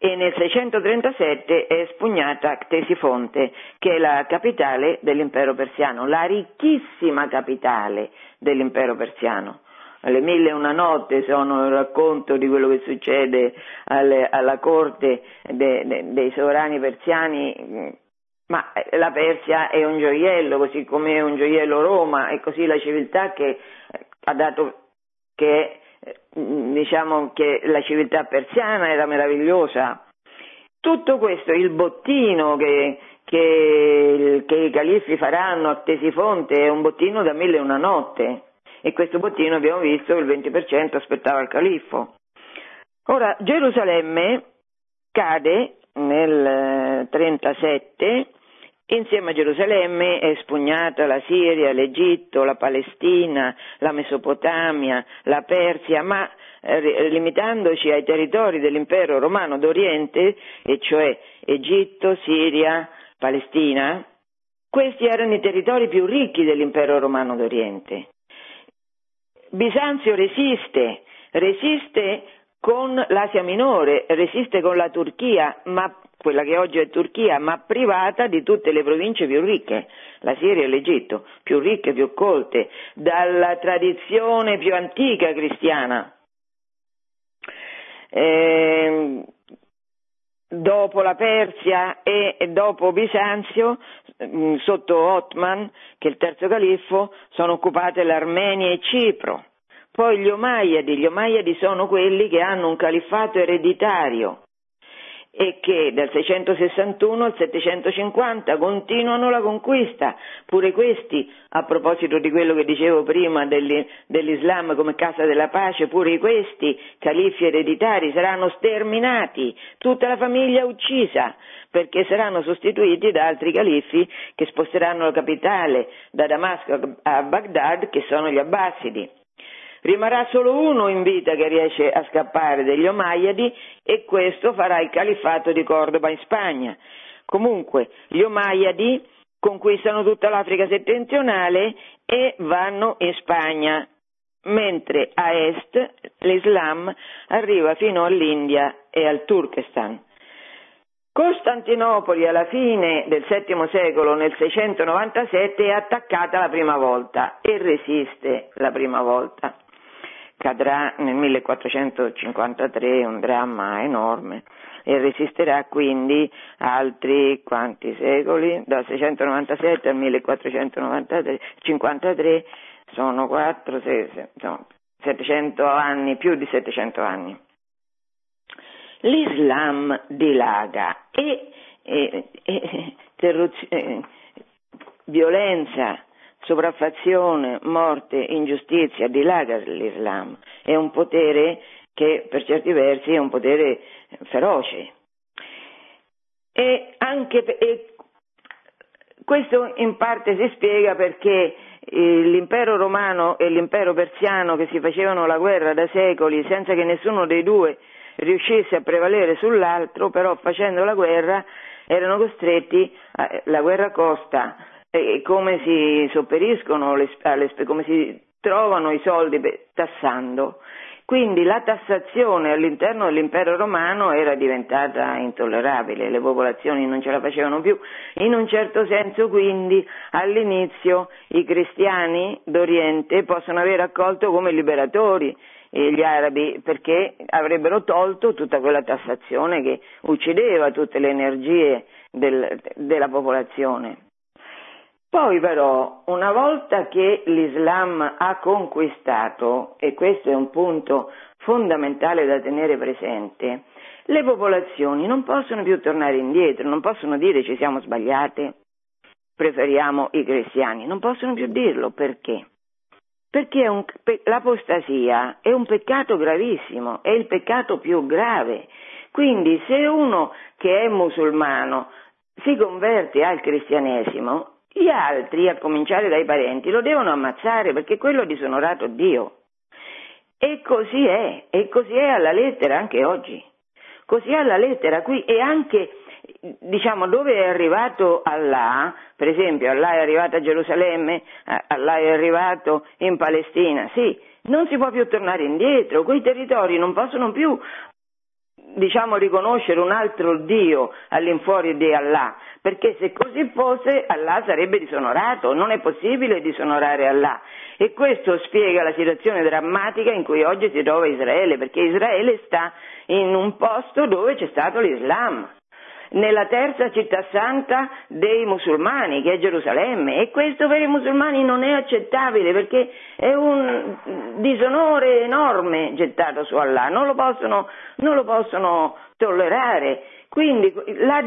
e nel 637 è espugnata Ctesifonte, che è la capitale dell'impero persiano, la ricchissima capitale dell'impero persiano. Le mille e una notte sono il racconto di quello che succede alle, alla corte de, de, dei sovrani persiani, ma la Persia è un gioiello, così come è un gioiello Roma, e così la civiltà che ha dato che diciamo che la civiltà persiana era meravigliosa. Tutto questo, il bottino che, che, che i califfi faranno a Tesifonte è un bottino da mille e una notte e questo bottino abbiamo visto che il 20% aspettava il califfo. Ora, Gerusalemme cade nel 37 Insieme a Gerusalemme è espugnata la Siria, l'Egitto, la Palestina, la Mesopotamia, la Persia, ma eh, limitandoci ai territori dell'impero romano d'Oriente, e cioè Egitto, Siria, Palestina, questi erano i territori più ricchi dell'impero romano d'Oriente. Bisanzio resiste, resiste con l'Asia Minore, resiste con la Turchia, ma quella che oggi è Turchia, ma privata di tutte le province più ricche, la Siria e l'Egitto, più ricche, più colte, dalla tradizione più antica cristiana. Eh, dopo la Persia e dopo Bisanzio, sotto Otman, che è il terzo califfo, sono occupate l'Armenia e Cipro. Poi gli Omayyadi, gli Omayyadi sono quelli che hanno un califfato ereditario, e che dal 661 al 750 continuano la conquista, pure questi, a proposito di quello che dicevo prima dell'Islam come casa della pace, pure questi califi ereditari saranno sterminati, tutta la famiglia uccisa, perché saranno sostituiti da altri califi che sposteranno la capitale da Damasco a Baghdad, che sono gli Abbasidi. Rimarrà solo uno in vita che riesce a scappare degli Omayyadi e questo farà il califfato di Cordoba in Spagna. Comunque, gli Omayyadi conquistano tutta l'Africa settentrionale e vanno in Spagna, mentre a est l'Islam arriva fino all'India e al Turkestan. Costantinopoli alla fine del VII secolo, nel 697, è attaccata la prima volta e resiste la prima volta cadrà nel 1453, un dramma enorme, e resisterà quindi altri quanti secoli, dal 697 al 1453 sono 4, 6, no, 700 anni, più di 700 anni. L'Islam dilaga e, e, e terroz- eh, violenza, sopraffazione, morte, ingiustizia, dilaga l'Islam. È un potere che per certi versi è un potere feroce. E anche e questo in parte si spiega perché eh, l'impero romano e l'impero persiano che si facevano la guerra da secoli senza che nessuno dei due riuscisse a prevalere sull'altro, però facendo la guerra erano costretti, a, la guerra costa e come si sopperiscono, le, alle, come si trovano i soldi tassando. Quindi la tassazione all'interno dell'impero romano era diventata intollerabile, le popolazioni non ce la facevano più. In un certo senso quindi all'inizio i cristiani d'Oriente possono aver accolto come liberatori gli arabi perché avrebbero tolto tutta quella tassazione che uccideva tutte le energie del, della popolazione. Poi però, una volta che l'Islam ha conquistato, e questo è un punto fondamentale da tenere presente, le popolazioni non possono più tornare indietro, non possono dire ci siamo sbagliate, preferiamo i cristiani, non possono più dirlo perché? Perché un, l'apostasia è un peccato gravissimo, è il peccato più grave. Quindi se uno che è musulmano si converte al cristianesimo, gli altri, a cominciare dai parenti, lo devono ammazzare perché quello ha disonorato Dio. E così è, e così è alla lettera anche oggi. Così è alla lettera qui e anche diciamo dove è arrivato Allah, per esempio Allah è arrivato a Gerusalemme, Allah è arrivato in Palestina, sì, non si può più tornare indietro, quei territori non possono più diciamo riconoscere un altro Dio all'infuori di Allah, perché se così fosse Allah sarebbe disonorato, non è possibile disonorare Allah. E questo spiega la situazione drammatica in cui oggi si trova Israele, perché Israele sta in un posto dove c'è stato l'Islam nella terza città santa dei musulmani, che è Gerusalemme, e questo per i musulmani non è accettabile perché è un disonore enorme gettato su Allah, non lo possono, non lo possono tollerare. Quindi la,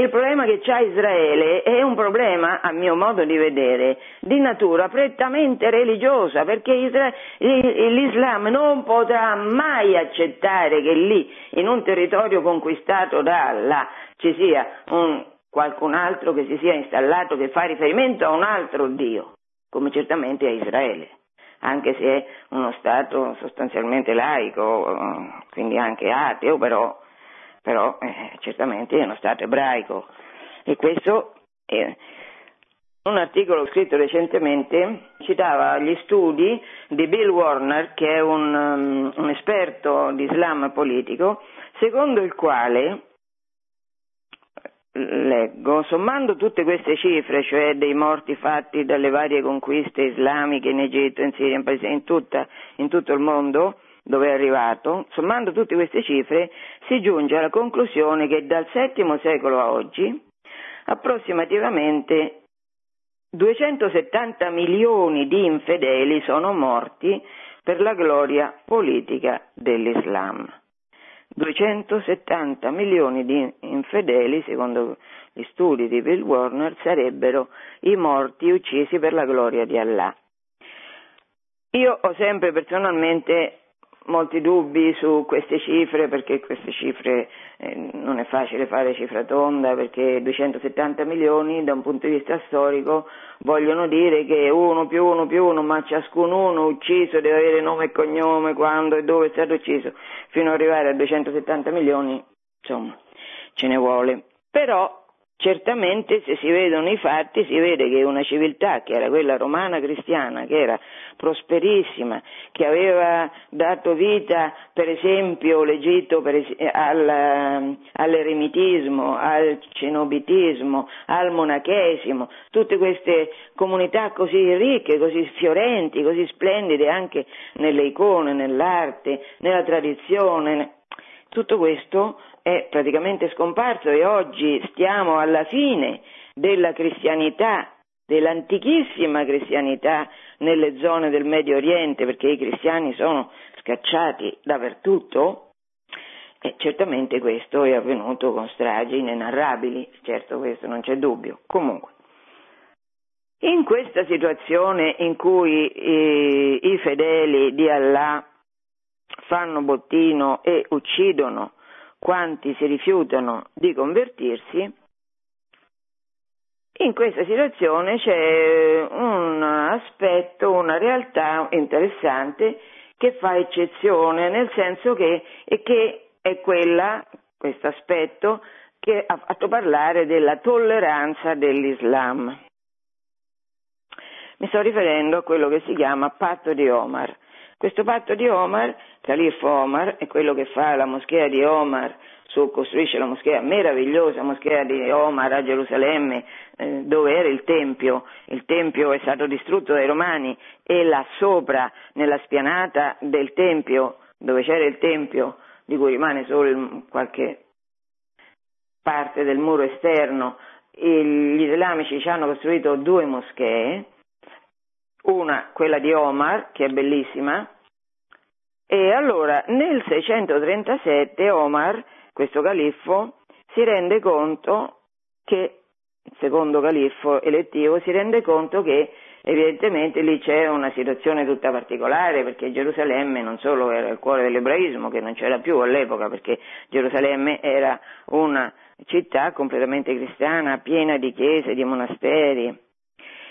il problema che c'ha Israele è un problema, a mio modo di vedere, di natura prettamente religiosa, perché l'Islam non potrà mai accettare che lì, in un territorio conquistato da Allah, ci sia un, qualcun altro che si sia installato che fa riferimento a un altro Dio, come certamente a Israele, anche se è uno Stato sostanzialmente laico, quindi anche ateo, però, però eh, certamente è uno Stato ebraico. E questo è un articolo scritto recentemente citava gli studi di Bill Warner, che è un, um, un esperto di Islam politico, secondo il quale leggo, sommando tutte queste cifre, cioè dei morti fatti dalle varie conquiste islamiche in Egitto, in Siria, in, Paese, in, tutta, in tutto il mondo dove è arrivato, sommando tutte queste cifre si giunge alla conclusione che dal VII secolo a oggi approssimativamente 270 milioni di infedeli sono morti per la gloria politica dell'Islam. 270 milioni di infedeli, secondo gli studi di Bill Warner, sarebbero i morti uccisi per la gloria di Allah. Io ho sempre personalmente molti dubbi su queste cifre perché queste cifre eh, non è facile fare cifra tonda perché 270 milioni da un punto di vista storico vogliono dire che uno più uno più uno ma ciascun uno ucciso deve avere nome e cognome quando e dove è stato ucciso fino ad arrivare a 270 milioni insomma ce ne vuole. Però Certamente se si vedono i fatti si vede che una civiltà che era quella romana cristiana, che era prosperissima, che aveva dato vita per esempio l'Egitto per al, all'eremitismo, al cenobitismo, al monachesimo, tutte queste comunità così ricche, così fiorenti, così splendide anche nelle icone, nell'arte, nella tradizione, tutto questo è praticamente scomparso e oggi stiamo alla fine della cristianità, dell'antichissima cristianità nelle zone del Medio Oriente, perché i cristiani sono scacciati dappertutto, e certamente questo è avvenuto con stragi inenarrabili, certo questo non c'è dubbio. Comunque, in questa situazione in cui eh, i fedeli di Allah fanno bottino e uccidono quanti si rifiutano di convertirsi, in questa situazione c'è un aspetto, una realtà interessante che fa eccezione, nel senso che, che è quella, questo aspetto, che ha fatto parlare della tolleranza dell'Islam. Mi sto riferendo a quello che si chiama patto di Omar. Questo patto di Omar, Califo Omar, è quello che fa la moschea di Omar, su, costruisce la moschea meravigliosa, moschea di Omar a Gerusalemme, eh, dove era il Tempio. Il Tempio è stato distrutto dai Romani e là sopra, nella spianata del Tempio, dove c'era il Tempio, di cui rimane solo qualche parte del muro esterno, gli islamici ci hanno costruito due moschee, quella di Omar, che è bellissima, e allora nel 637 Omar questo califfo si rende conto che, il secondo califfo elettivo, si rende conto che evidentemente lì c'è una situazione tutta particolare perché Gerusalemme non solo era il cuore dell'ebraismo, che non c'era più all'epoca perché Gerusalemme era una città completamente cristiana, piena di chiese, di monasteri.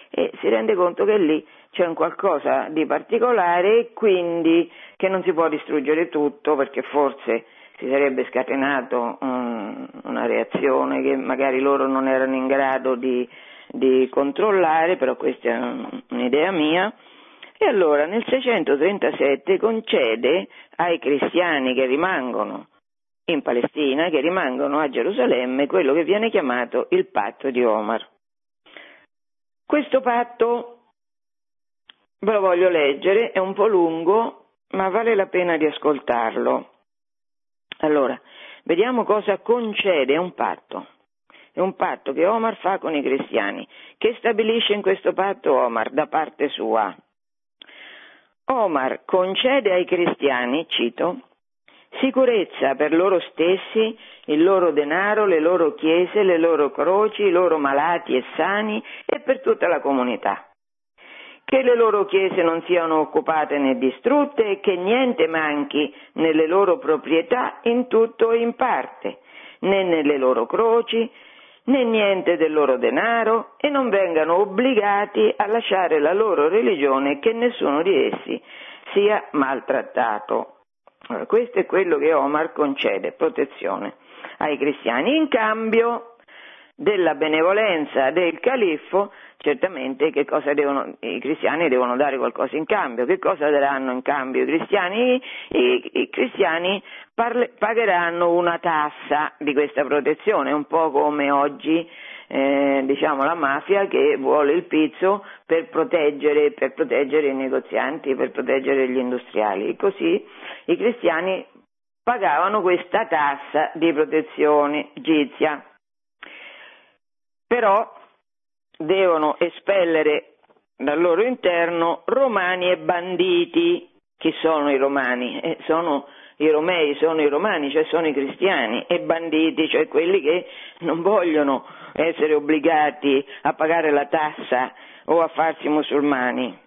E si rende conto che lì c'è un qualcosa di particolare e quindi che non si può distruggere tutto perché forse si sarebbe scatenato um, una reazione che magari loro non erano in grado di, di controllare, però questa è un'idea mia. E allora nel 637 concede ai cristiani che rimangono in Palestina, che rimangono a Gerusalemme, quello che viene chiamato il patto di Omar. Questo patto ve lo voglio leggere, è un po' lungo, ma vale la pena di ascoltarlo. Allora, vediamo cosa concede un patto. È un patto che Omar fa con i cristiani. Che stabilisce in questo patto Omar da parte sua? Omar concede ai cristiani, cito, sicurezza per loro stessi, il loro denaro, le loro chiese, le loro croci, i loro malati e sani e per tutta la comunità. Che le loro chiese non siano occupate né distrutte e che niente manchi nelle loro proprietà in tutto o in parte, né nelle loro croci, né niente del loro denaro e non vengano obbligati a lasciare la loro religione e che nessuno di essi sia maltrattato. Allora, questo è quello che Omar concede, protezione ai cristiani. In cambio della benevolenza del califfo, certamente devono, i cristiani devono dare qualcosa in cambio. Che cosa daranno in cambio i cristiani? I, i cristiani parle, pagheranno una tassa di questa protezione, un po' come oggi eh, diciamo, la mafia che vuole il pizzo per proteggere, per proteggere i negozianti, per proteggere gli industriali. Così i cristiani pagavano questa tassa di protezione egizia. Però devono espellere dal loro interno romani e banditi. Chi sono i romani? Eh, sono i romei, sono i romani, cioè sono i cristiani, e banditi, cioè quelli che non vogliono essere obbligati a pagare la tassa o a farsi musulmani.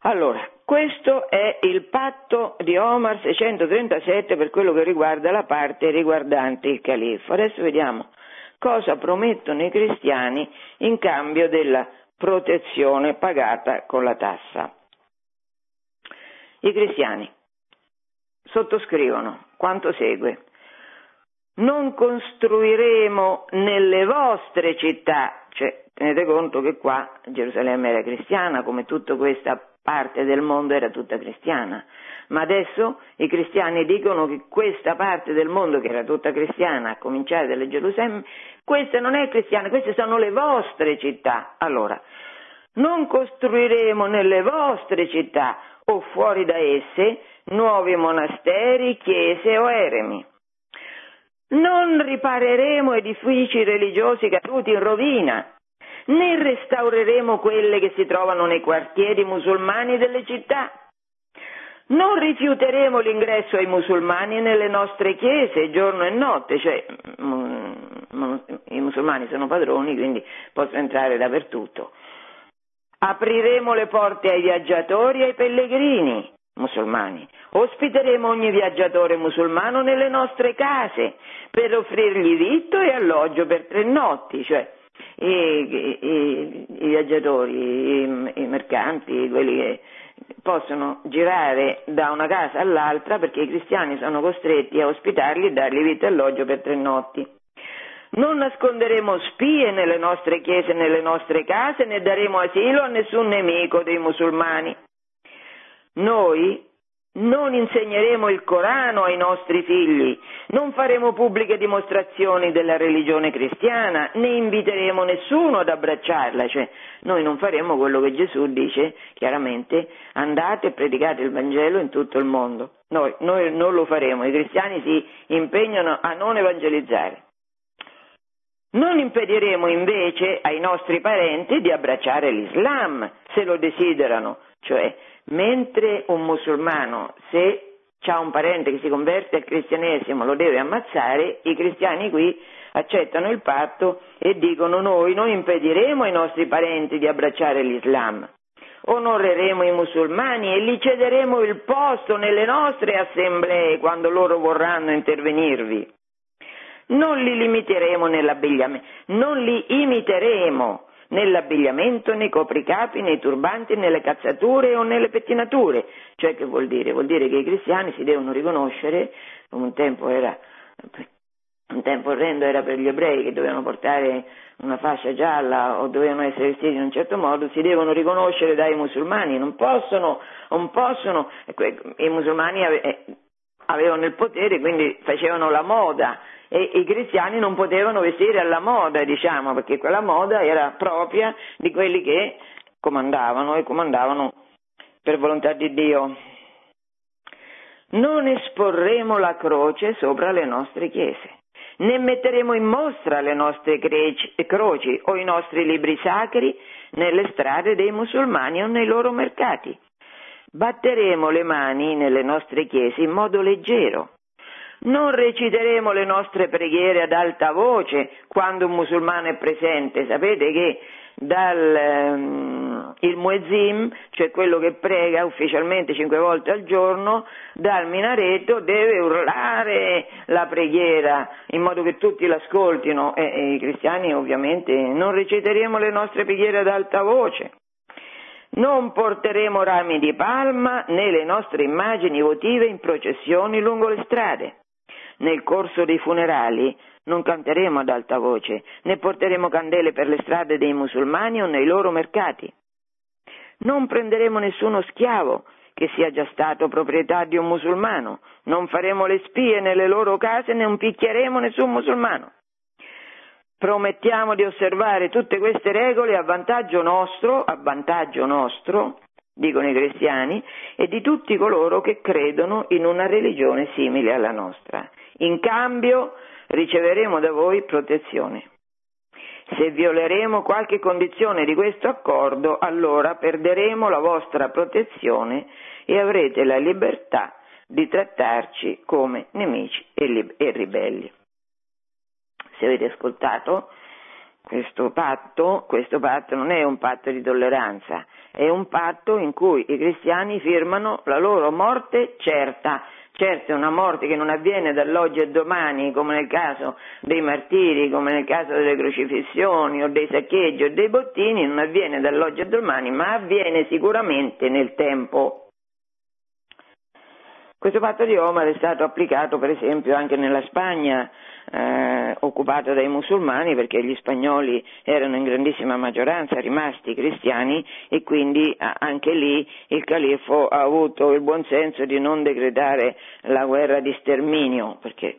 Allora, questo è il patto di Omar 637 per quello che riguarda la parte riguardante il califfo. Adesso vediamo cosa promettono i cristiani in cambio della protezione pagata con la tassa. I cristiani sottoscrivono quanto segue non costruiremo nelle vostre città, cioè tenete conto che qua Gerusalemme era cristiana, come tutta questa parte del mondo era tutta cristiana, ma adesso i cristiani dicono che questa parte del mondo che era tutta cristiana, a cominciare dalle Gerusalemme, questa non è cristiana, queste sono le vostre città. Allora, non costruiremo nelle vostre città o fuori da esse nuovi monasteri, chiese o eremi. Non ripareremo edifici religiosi caduti in rovina, né restaureremo quelle che si trovano nei quartieri musulmani delle città. Non rifiuteremo l'ingresso ai musulmani nelle nostre chiese giorno e notte, cioè mm, mm, i musulmani sono padroni, quindi possono entrare dappertutto. Apriremo le porte ai viaggiatori e ai pellegrini musulmani. Ospiteremo ogni viaggiatore musulmano nelle nostre case per offrirgli vitto e alloggio per tre notti, cioè i, i, i, i viaggiatori, i, mercanti, quelli che possono girare da una casa all'altra perché i cristiani sono costretti a ospitarli e dargli vitto e alloggio per tre notti. Non nasconderemo spie nelle nostre chiese e nelle nostre case né daremo asilo a nessun nemico dei musulmani. Noi non insegneremo il Corano ai nostri figli, non faremo pubbliche dimostrazioni della religione cristiana, né inviteremo nessuno ad abbracciarla, cioè noi non faremo quello che Gesù dice chiaramente, andate e predicate il Vangelo in tutto il mondo. Noi, noi non lo faremo, i cristiani si impegnano a non evangelizzare. Non impediremo invece ai nostri parenti di abbracciare l'Islam, se lo desiderano, cioè mentre un musulmano se ha un parente che si converte al cristianesimo, lo deve ammazzare, i cristiani qui accettano il patto e dicono noi non impediremo ai nostri parenti di abbracciare l'Islam, onoreremo i musulmani e gli cederemo il posto nelle nostre assemblee quando loro vorranno intervenirvi. Non li limiteremo nell'abbigliamento, non li imiteremo nell'abbigliamento, nei copricapi, nei turbanti, nelle cazzature o nelle pettinature. Cioè che vuol dire? Vuol dire che i cristiani si devono riconoscere, come un tempo era un tempo orrendo era per gli ebrei che dovevano portare una fascia gialla o dovevano essere vestiti in un certo modo, si devono riconoscere dai musulmani, non possono, non possono, i musulmani eh, avevano il potere, quindi facevano la moda e i cristiani non potevano vestire alla moda, diciamo, perché quella moda era propria di quelli che comandavano e comandavano per volontà di Dio. Non esporremo la croce sopra le nostre chiese né metteremo in mostra le nostre croci o i nostri libri sacri nelle strade dei musulmani o nei loro mercati. Batteremo le mani nelle nostre chiese in modo leggero. Non reciteremo le nostre preghiere ad alta voce quando un musulmano è presente. Sapete che dal um, il muezzin, cioè quello che prega ufficialmente cinque volte al giorno, dal minareto deve urlare la preghiera in modo che tutti l'ascoltino e, e i cristiani ovviamente non reciteremo le nostre preghiere ad alta voce. Non porteremo rami di palma né le nostre immagini votive in processioni lungo le strade. Nel corso dei funerali non canteremo ad alta voce, né porteremo candele per le strade dei musulmani o nei loro mercati. Non prenderemo nessuno schiavo che sia già stato proprietà di un musulmano, non faremo le spie nelle loro case, non picchieremo nessun musulmano. Promettiamo di osservare tutte queste regole a vantaggio nostro, a vantaggio nostro, dicono i cristiani, e di tutti coloro che credono in una religione simile alla nostra. In cambio riceveremo da voi protezione. Se violeremo qualche condizione di questo accordo, allora perderemo la vostra protezione e avrete la libertà di trattarci come nemici e, e ribelli. Se avete ascoltato questo patto, questo patto non è un patto di tolleranza, è un patto in cui i cristiani firmano la loro morte certa Certo è una morte che non avviene dall'oggi al domani, come nel caso dei martiri, come nel caso delle crocifissioni o dei saccheggi o dei bottini, non avviene dall'oggi al domani, ma avviene sicuramente nel tempo. Questo patto di Omar è stato applicato per esempio anche nella Spagna eh, occupata dai musulmani perché gli spagnoli erano in grandissima maggioranza rimasti cristiani e quindi anche lì il califfo ha avuto il buon senso di non decretare la guerra di sterminio perché eh,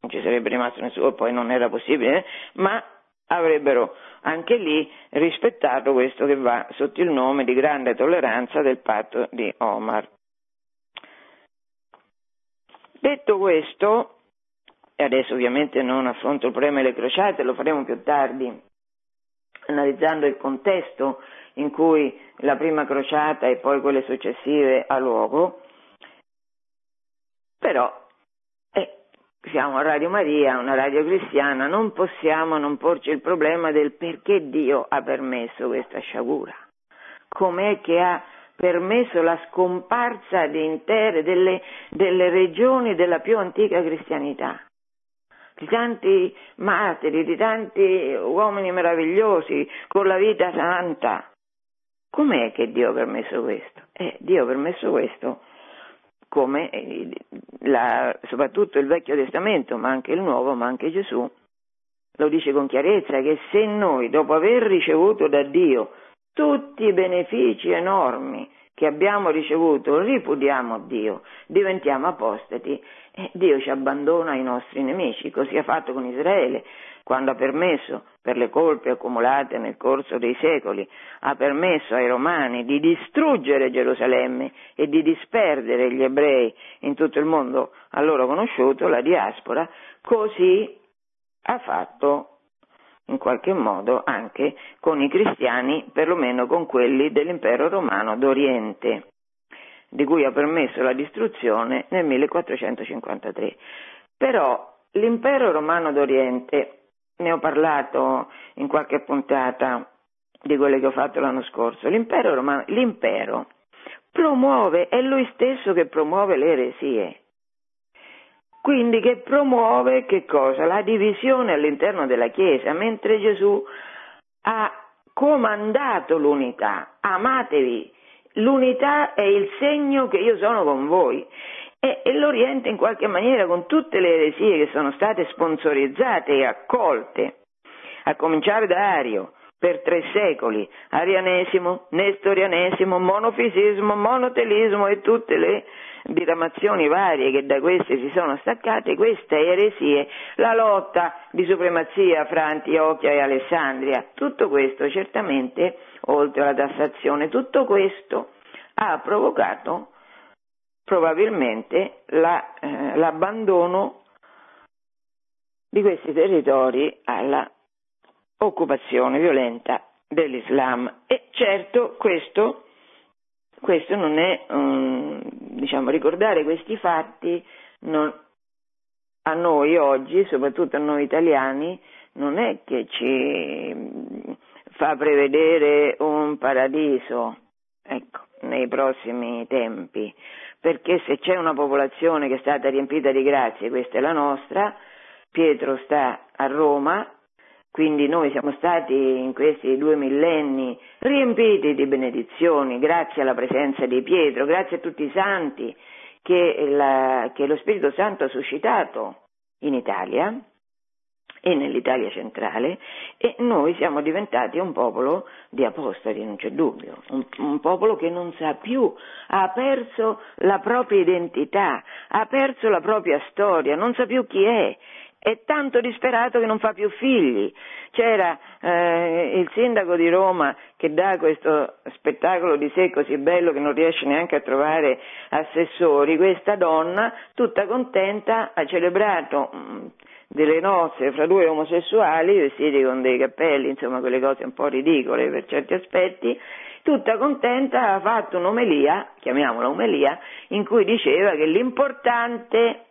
non ci sarebbe rimasto nessuno, poi non era possibile, ma avrebbero anche lì rispettato questo che va sotto il nome di grande tolleranza del patto di Omar. Detto questo, e adesso ovviamente non affronto il problema delle crociate, lo faremo più tardi, analizzando il contesto in cui la prima crociata e poi quelle successive ha luogo, però eh, siamo a Radio Maria, una radio cristiana, non possiamo non porci il problema del perché Dio ha permesso questa sciagura, com'è che ha permesso la scomparsa di intere delle, delle regioni della più antica cristianità di tanti martiri, di tanti uomini meravigliosi con la vita santa. Com'è che Dio ha permesso questo? Eh, Dio ha permesso questo come la, soprattutto il Vecchio Testamento, ma anche il Nuovo, ma anche Gesù, lo dice con chiarezza che se noi, dopo aver ricevuto da Dio tutti i benefici enormi che abbiamo ricevuto, ripudiamo Dio, diventiamo apostati Dio ci abbandona ai nostri nemici. Così ha fatto con Israele quando ha permesso, per le colpe accumulate nel corso dei secoli, ha permesso ai romani di distruggere Gerusalemme e di disperdere gli ebrei in tutto il mondo a loro conosciuto, la diaspora, così ha fatto in qualche modo anche con i cristiani, perlomeno con quelli dell'impero romano d'Oriente. Di cui ha permesso la distruzione nel 1453. Però l'impero romano d'Oriente, ne ho parlato in qualche puntata di quelle che ho fatto l'anno scorso, l'impero romano, l'impero promuove, è lui stesso che promuove le eresie. Quindi che promuove che cosa? La divisione all'interno della Chiesa, mentre Gesù ha comandato l'unità, amatevi, l'unità è il segno che io sono con voi. E, e l'Oriente in qualche maniera con tutte le eresie che sono state sponsorizzate e accolte, a cominciare da Ario, per tre secoli, arianesimo, nestorianesimo, monofisismo, monotelismo e tutte le diramazioni varie che da queste si sono staccate, queste eresie, la lotta di supremazia fra Antiochia e Alessandria, tutto questo certamente, oltre alla tassazione, tutto questo ha provocato probabilmente la, eh, l'abbandono di questi territori alla occupazione violenta dell'Islam. E certo questo, questo non è, um, diciamo, ricordare questi fatti non, a noi oggi, soprattutto a noi italiani, non è che ci fa prevedere un paradiso, ecco, nei prossimi tempi, perché se c'è una popolazione che è stata riempita di grazie, questa è la nostra, Pietro sta a Roma, quindi noi siamo stati in questi due millenni riempiti di benedizioni grazie alla presenza di Pietro, grazie a tutti i santi che, la, che lo Spirito Santo ha suscitato in Italia e nell'Italia centrale e noi siamo diventati un popolo di apostoli, non c'è dubbio, un, un, popolo che non sa più, ha perso la propria identità, ha perso la propria storia, non sa più chi è è tanto disperato che non fa più figli. C'era eh, il sindaco di Roma che dà questo spettacolo di sé così bello che non riesce neanche a trovare assessori, questa donna tutta contenta ha celebrato mh, mm, delle nozze fra due omosessuali vestiti con dei cappelli, insomma quelle cose un po' ridicole per certi aspetti, tutta contenta ha fatto un'omelia, chiamiamola omelia, in cui diceva che l'importante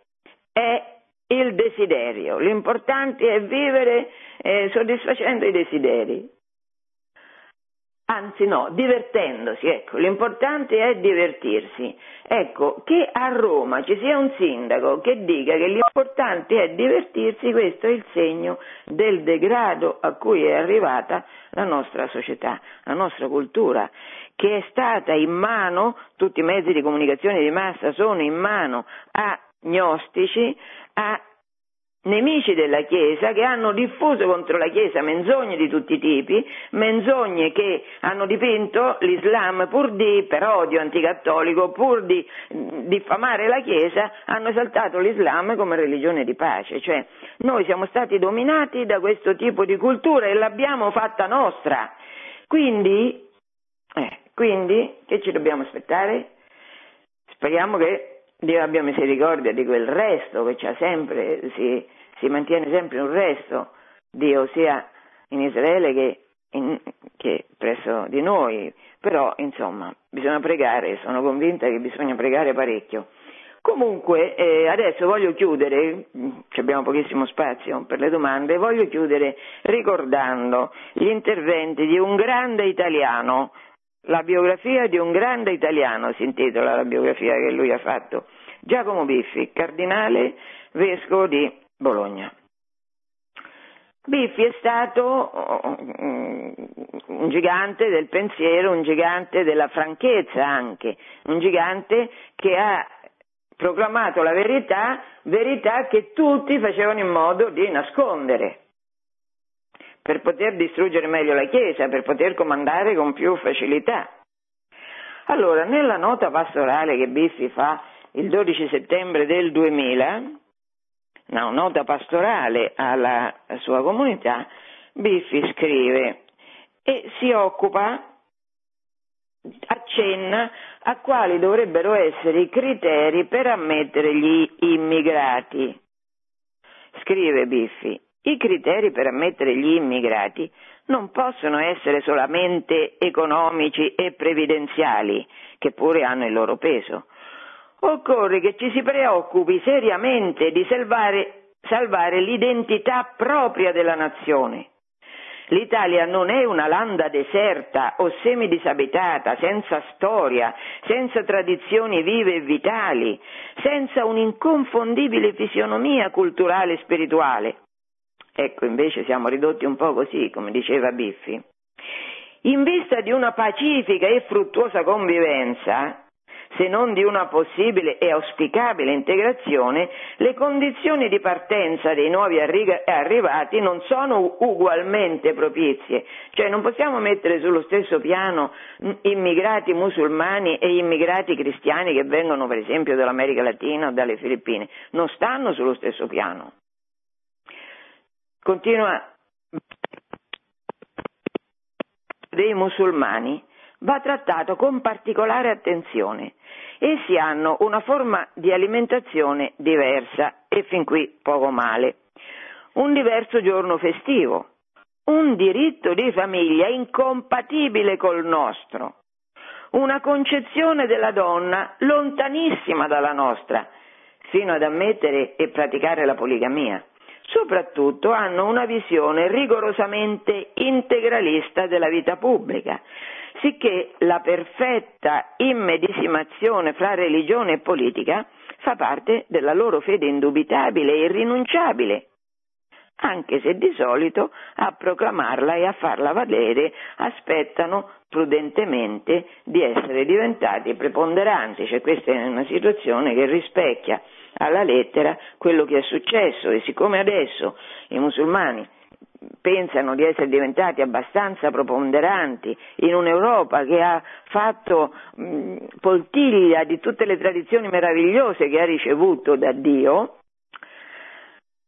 è il desiderio, l'importante è vivere eh, soddisfacendo i desideri. Anzi no, divertendosi, ecco, l'importante è divertirsi. Ecco, che a Roma ci sia un sindaco che dica che l'importante è divertirsi, questo è il segno del degrado a cui è arrivata la nostra società, la nostra cultura, che è stata in mano, tutti i mezzi di comunicazione di massa sono in mano a gnostici, a nemici della Chiesa che hanno diffuso contro la Chiesa menzogne di tutti i tipi, menzogne che hanno dipinto l'Islam pur di, per odio anticattolico, pur di diffamare la Chiesa, hanno esaltato l'Islam come religione di pace. Cioè, noi siamo stati dominati da questo tipo di cultura e l'abbiamo fatta nostra. Quindi, eh, quindi che ci dobbiamo aspettare? Speriamo che Dio abbia misericordia di quel resto che c'è sempre, si, si, mantiene sempre un resto, Dio sia in Israele che, in, che presso di noi, però insomma bisogna pregare, sono convinta che bisogna pregare parecchio. Comunque eh, adesso voglio chiudere, abbiamo pochissimo spazio per le domande, voglio chiudere ricordando gli interventi di un grande italiano, la biografia di un grande italiano si intitola la biografia che lui ha fatto, Giacomo Biffi, cardinale vescovo di Bologna. Biffi è stato mm, un gigante del pensiero, un gigante della franchezza anche, un gigante che ha proclamato la verità, verità che tutti facevano in modo di nascondere per poter distruggere meglio la Chiesa, per poter comandare con più facilità. Allora, nella nota pastorale che Biffi fa il 12 settembre del 2000, una nota pastorale alla sua comunità, Biffi scrive e si occupa, accenna a quali dovrebbero essere i criteri per ammettere gli immigrati. Scrive Biffi, i criteri per ammettere gli immigrati non possono essere solamente economici e previdenziali, che pure hanno il loro peso. Occorre che ci si preoccupi seriamente di salvare, salvare l'identità propria della nazione. L'Italia non è una landa deserta o semidisabitata, senza storia, senza tradizioni vive e vitali, senza un'inconfondibile fisionomia culturale e spirituale. Ecco, invece siamo ridotti un po' così, come diceva Biffi. In vista di una pacifica e fruttuosa convivenza, se non di una possibile e auspicabile integrazione, le condizioni di partenza dei nuovi arrivati non sono ugualmente propizie, cioè non possiamo mettere sullo stesso piano immigrati musulmani e immigrati cristiani che vengono per esempio dall'America Latina o dalle Filippine, non stanno sullo stesso piano. Continua dei musulmani va trattato con particolare attenzione. Essi hanno una forma di alimentazione diversa e fin qui poco male. Un diverso giorno festivo, un diritto di famiglia incompatibile col nostro, una concezione della donna lontanissima dalla nostra, fino ad ammettere e praticare la poligamia soprattutto hanno una visione rigorosamente integralista della vita pubblica, sicché la perfetta immedesimazione fra religione e politica fa parte della loro fede indubitabile e irrinunciabile, anche se di solito a proclamarla e a farla valere aspettano prudentemente di essere diventati preponderanti, cioè questa è una situazione che rispecchia alla lettera quello che è successo e siccome adesso i musulmani pensano di essere diventati abbastanza preponderanti in un'Europa che ha fatto poltiglia di tutte le tradizioni meravigliose che ha ricevuto da Dio,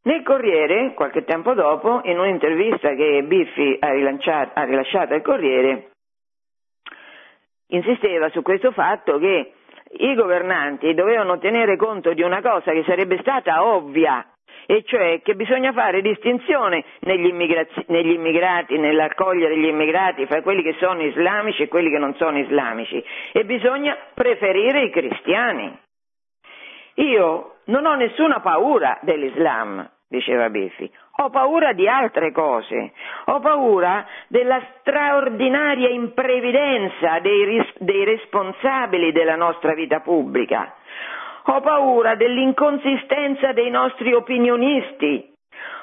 nel Corriere, qualche tempo dopo, in un'intervista che Biffi ha, ha rilasciato al Corriere, insisteva su questo fatto che i governanti dovevano tenere conto di una cosa che sarebbe stata ovvia, e cioè che bisogna fare distinzione negli, negli, immigrati, nell'accogliere gli immigrati fra quelli che sono islamici e quelli che non sono islamici e bisogna preferire i cristiani. Io non ho nessuna paura dell'Islam, diceva Biffi, ho paura di altre cose, ho paura della straordinaria imprevidenza dei, ris- dei responsabili della nostra vita pubblica, ho paura dell'inconsistenza dei nostri opinionisti,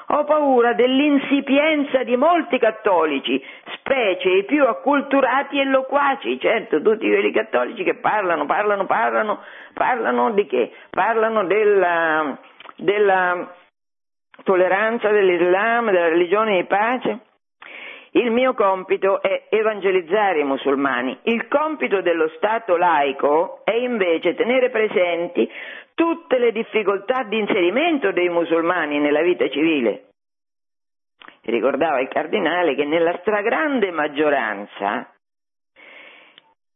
ho paura dell'insipienza di molti cattolici, specie i più acculturati e loquaci, certo, tutti quelli cattolici che parlano, parlano, parlano, parlano di che? Parlano della, della tolleranza dell'Islam, della religione di pace. Il mio compito è evangelizzare i musulmani, il compito dello Stato laico è invece tenere presenti tutte le difficoltà di inserimento dei musulmani nella vita civile. Ricordava il cardinale che nella stragrande maggioranza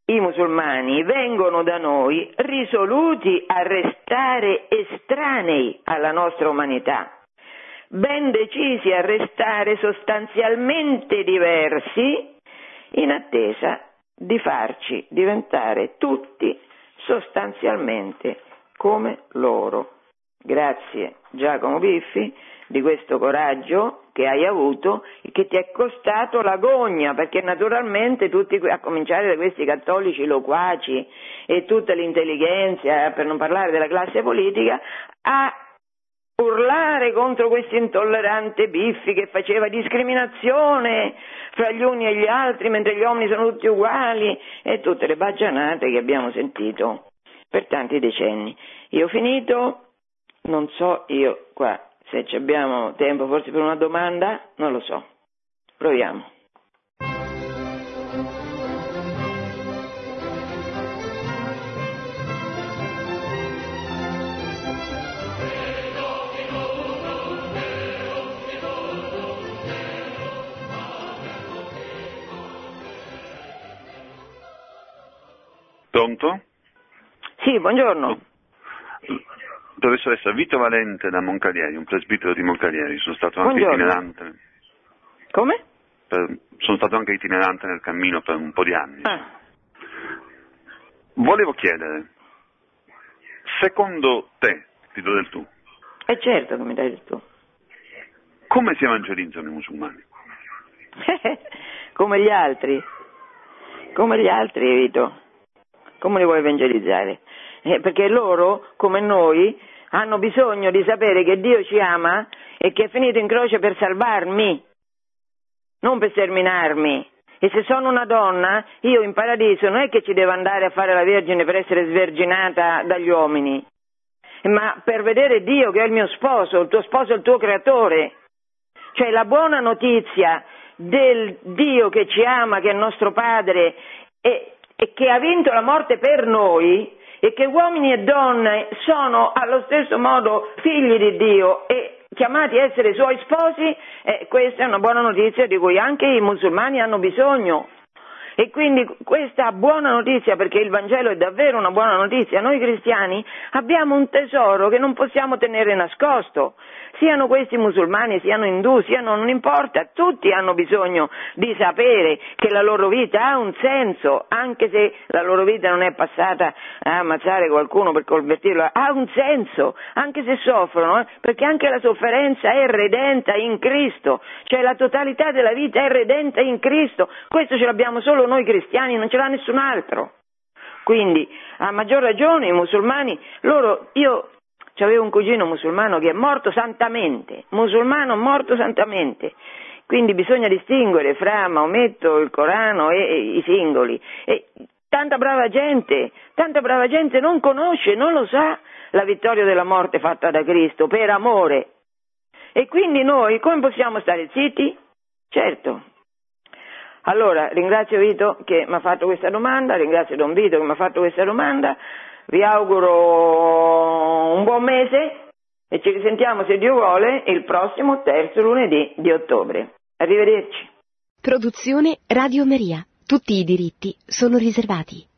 i musulmani vengono da noi risoluti a restare estranei alla nostra umanità ben decisi a restare sostanzialmente diversi in attesa di farci diventare tutti sostanzialmente come loro. Grazie Giacomo Biffi di questo coraggio che hai avuto e che ti è costato l'agonia, perché naturalmente tutti, a cominciare da questi cattolici loquaci e tutta l'intelligenza, per non parlare della classe politica, ha urlare contro questo intollerante Biffi che faceva discriminazione fra gli uni e gli altri mentre gli uomini sono tutti uguali e tutte le baggianate che abbiamo sentito per tanti decenni. Io ho finito, non so io qua se abbiamo tempo forse per una domanda, non lo so. Proviamo. Pronto? Sì, buongiorno. Professoressa Vito Valente da Moncalieri, un presbitero di Moncalieri, sono stato anche Buongiorno. itinerante. Come? per- sono stato anche itinerante nel cammino per un po' di anni. Ah, Volevo chiedere, secondo te, ti do del tu, è certo che mi dai il tuo. come si evangelizzano i musulmani? Come gli altri. Come gli altri, Vito. Come li vuoi evangelizzare? Eh, perché loro, come noi, hanno bisogno di sapere che Dio ci ama e che è finito in croce per salvarmi, non per sterminarmi. E se sono una donna, io in paradiso non è che ci devo andare a fare la vergine per essere sverginata dagli uomini, ma per vedere Dio che è il mio sposo, il tuo sposo è il tuo creatore. Cioè la buona notizia del Dio che ci ama, che è il nostro Padre e, e che ha vinto la morte per noi e che uomini e donne sono allo stesso modo figli di Dio e chiamati a essere suoi sposi, eh, questa è una buona notizia di cui anche i musulmani hanno bisogno. E quindi questa buona notizia, perché il Vangelo è davvero una buona notizia, noi cristiani abbiamo un tesoro che non possiamo tenere nascosto. Siano questi musulmani, siano indù, siano, non importa, tutti hanno bisogno di sapere che la loro vita ha un senso, anche se la loro vita non è passata a ammazzare qualcuno per convertirlo, ha un senso, anche se soffrono, eh, perché anche la sofferenza è redenta in Cristo, cioè la totalità della vita è redenta in Cristo, questo ce l'abbiamo solo noi cristiani, non ce l'ha nessun altro. Quindi, a maggior ragione, i musulmani, loro, io avevo un cugino musulmano che è morto santamente, musulmano morto santamente. Quindi bisogna distinguere fra Maometto, il Corano e, e i singoli. E tanta brava gente, tanta brava gente non conosce, non lo sa la vittoria della morte fatta da Cristo per amore. E quindi noi come possiamo stare zitti? Certo. Allora, ringrazio Vito che mi ha fatto questa domanda, ringrazio Don Vito che mi ha fatto questa domanda, vi auguro un buon mese e ci risentiamo se Dio vuole il prossimo terzo lunedì di ottobre. Arrivederci. Produzione Radio Maria. Tutti i diritti sono riservati.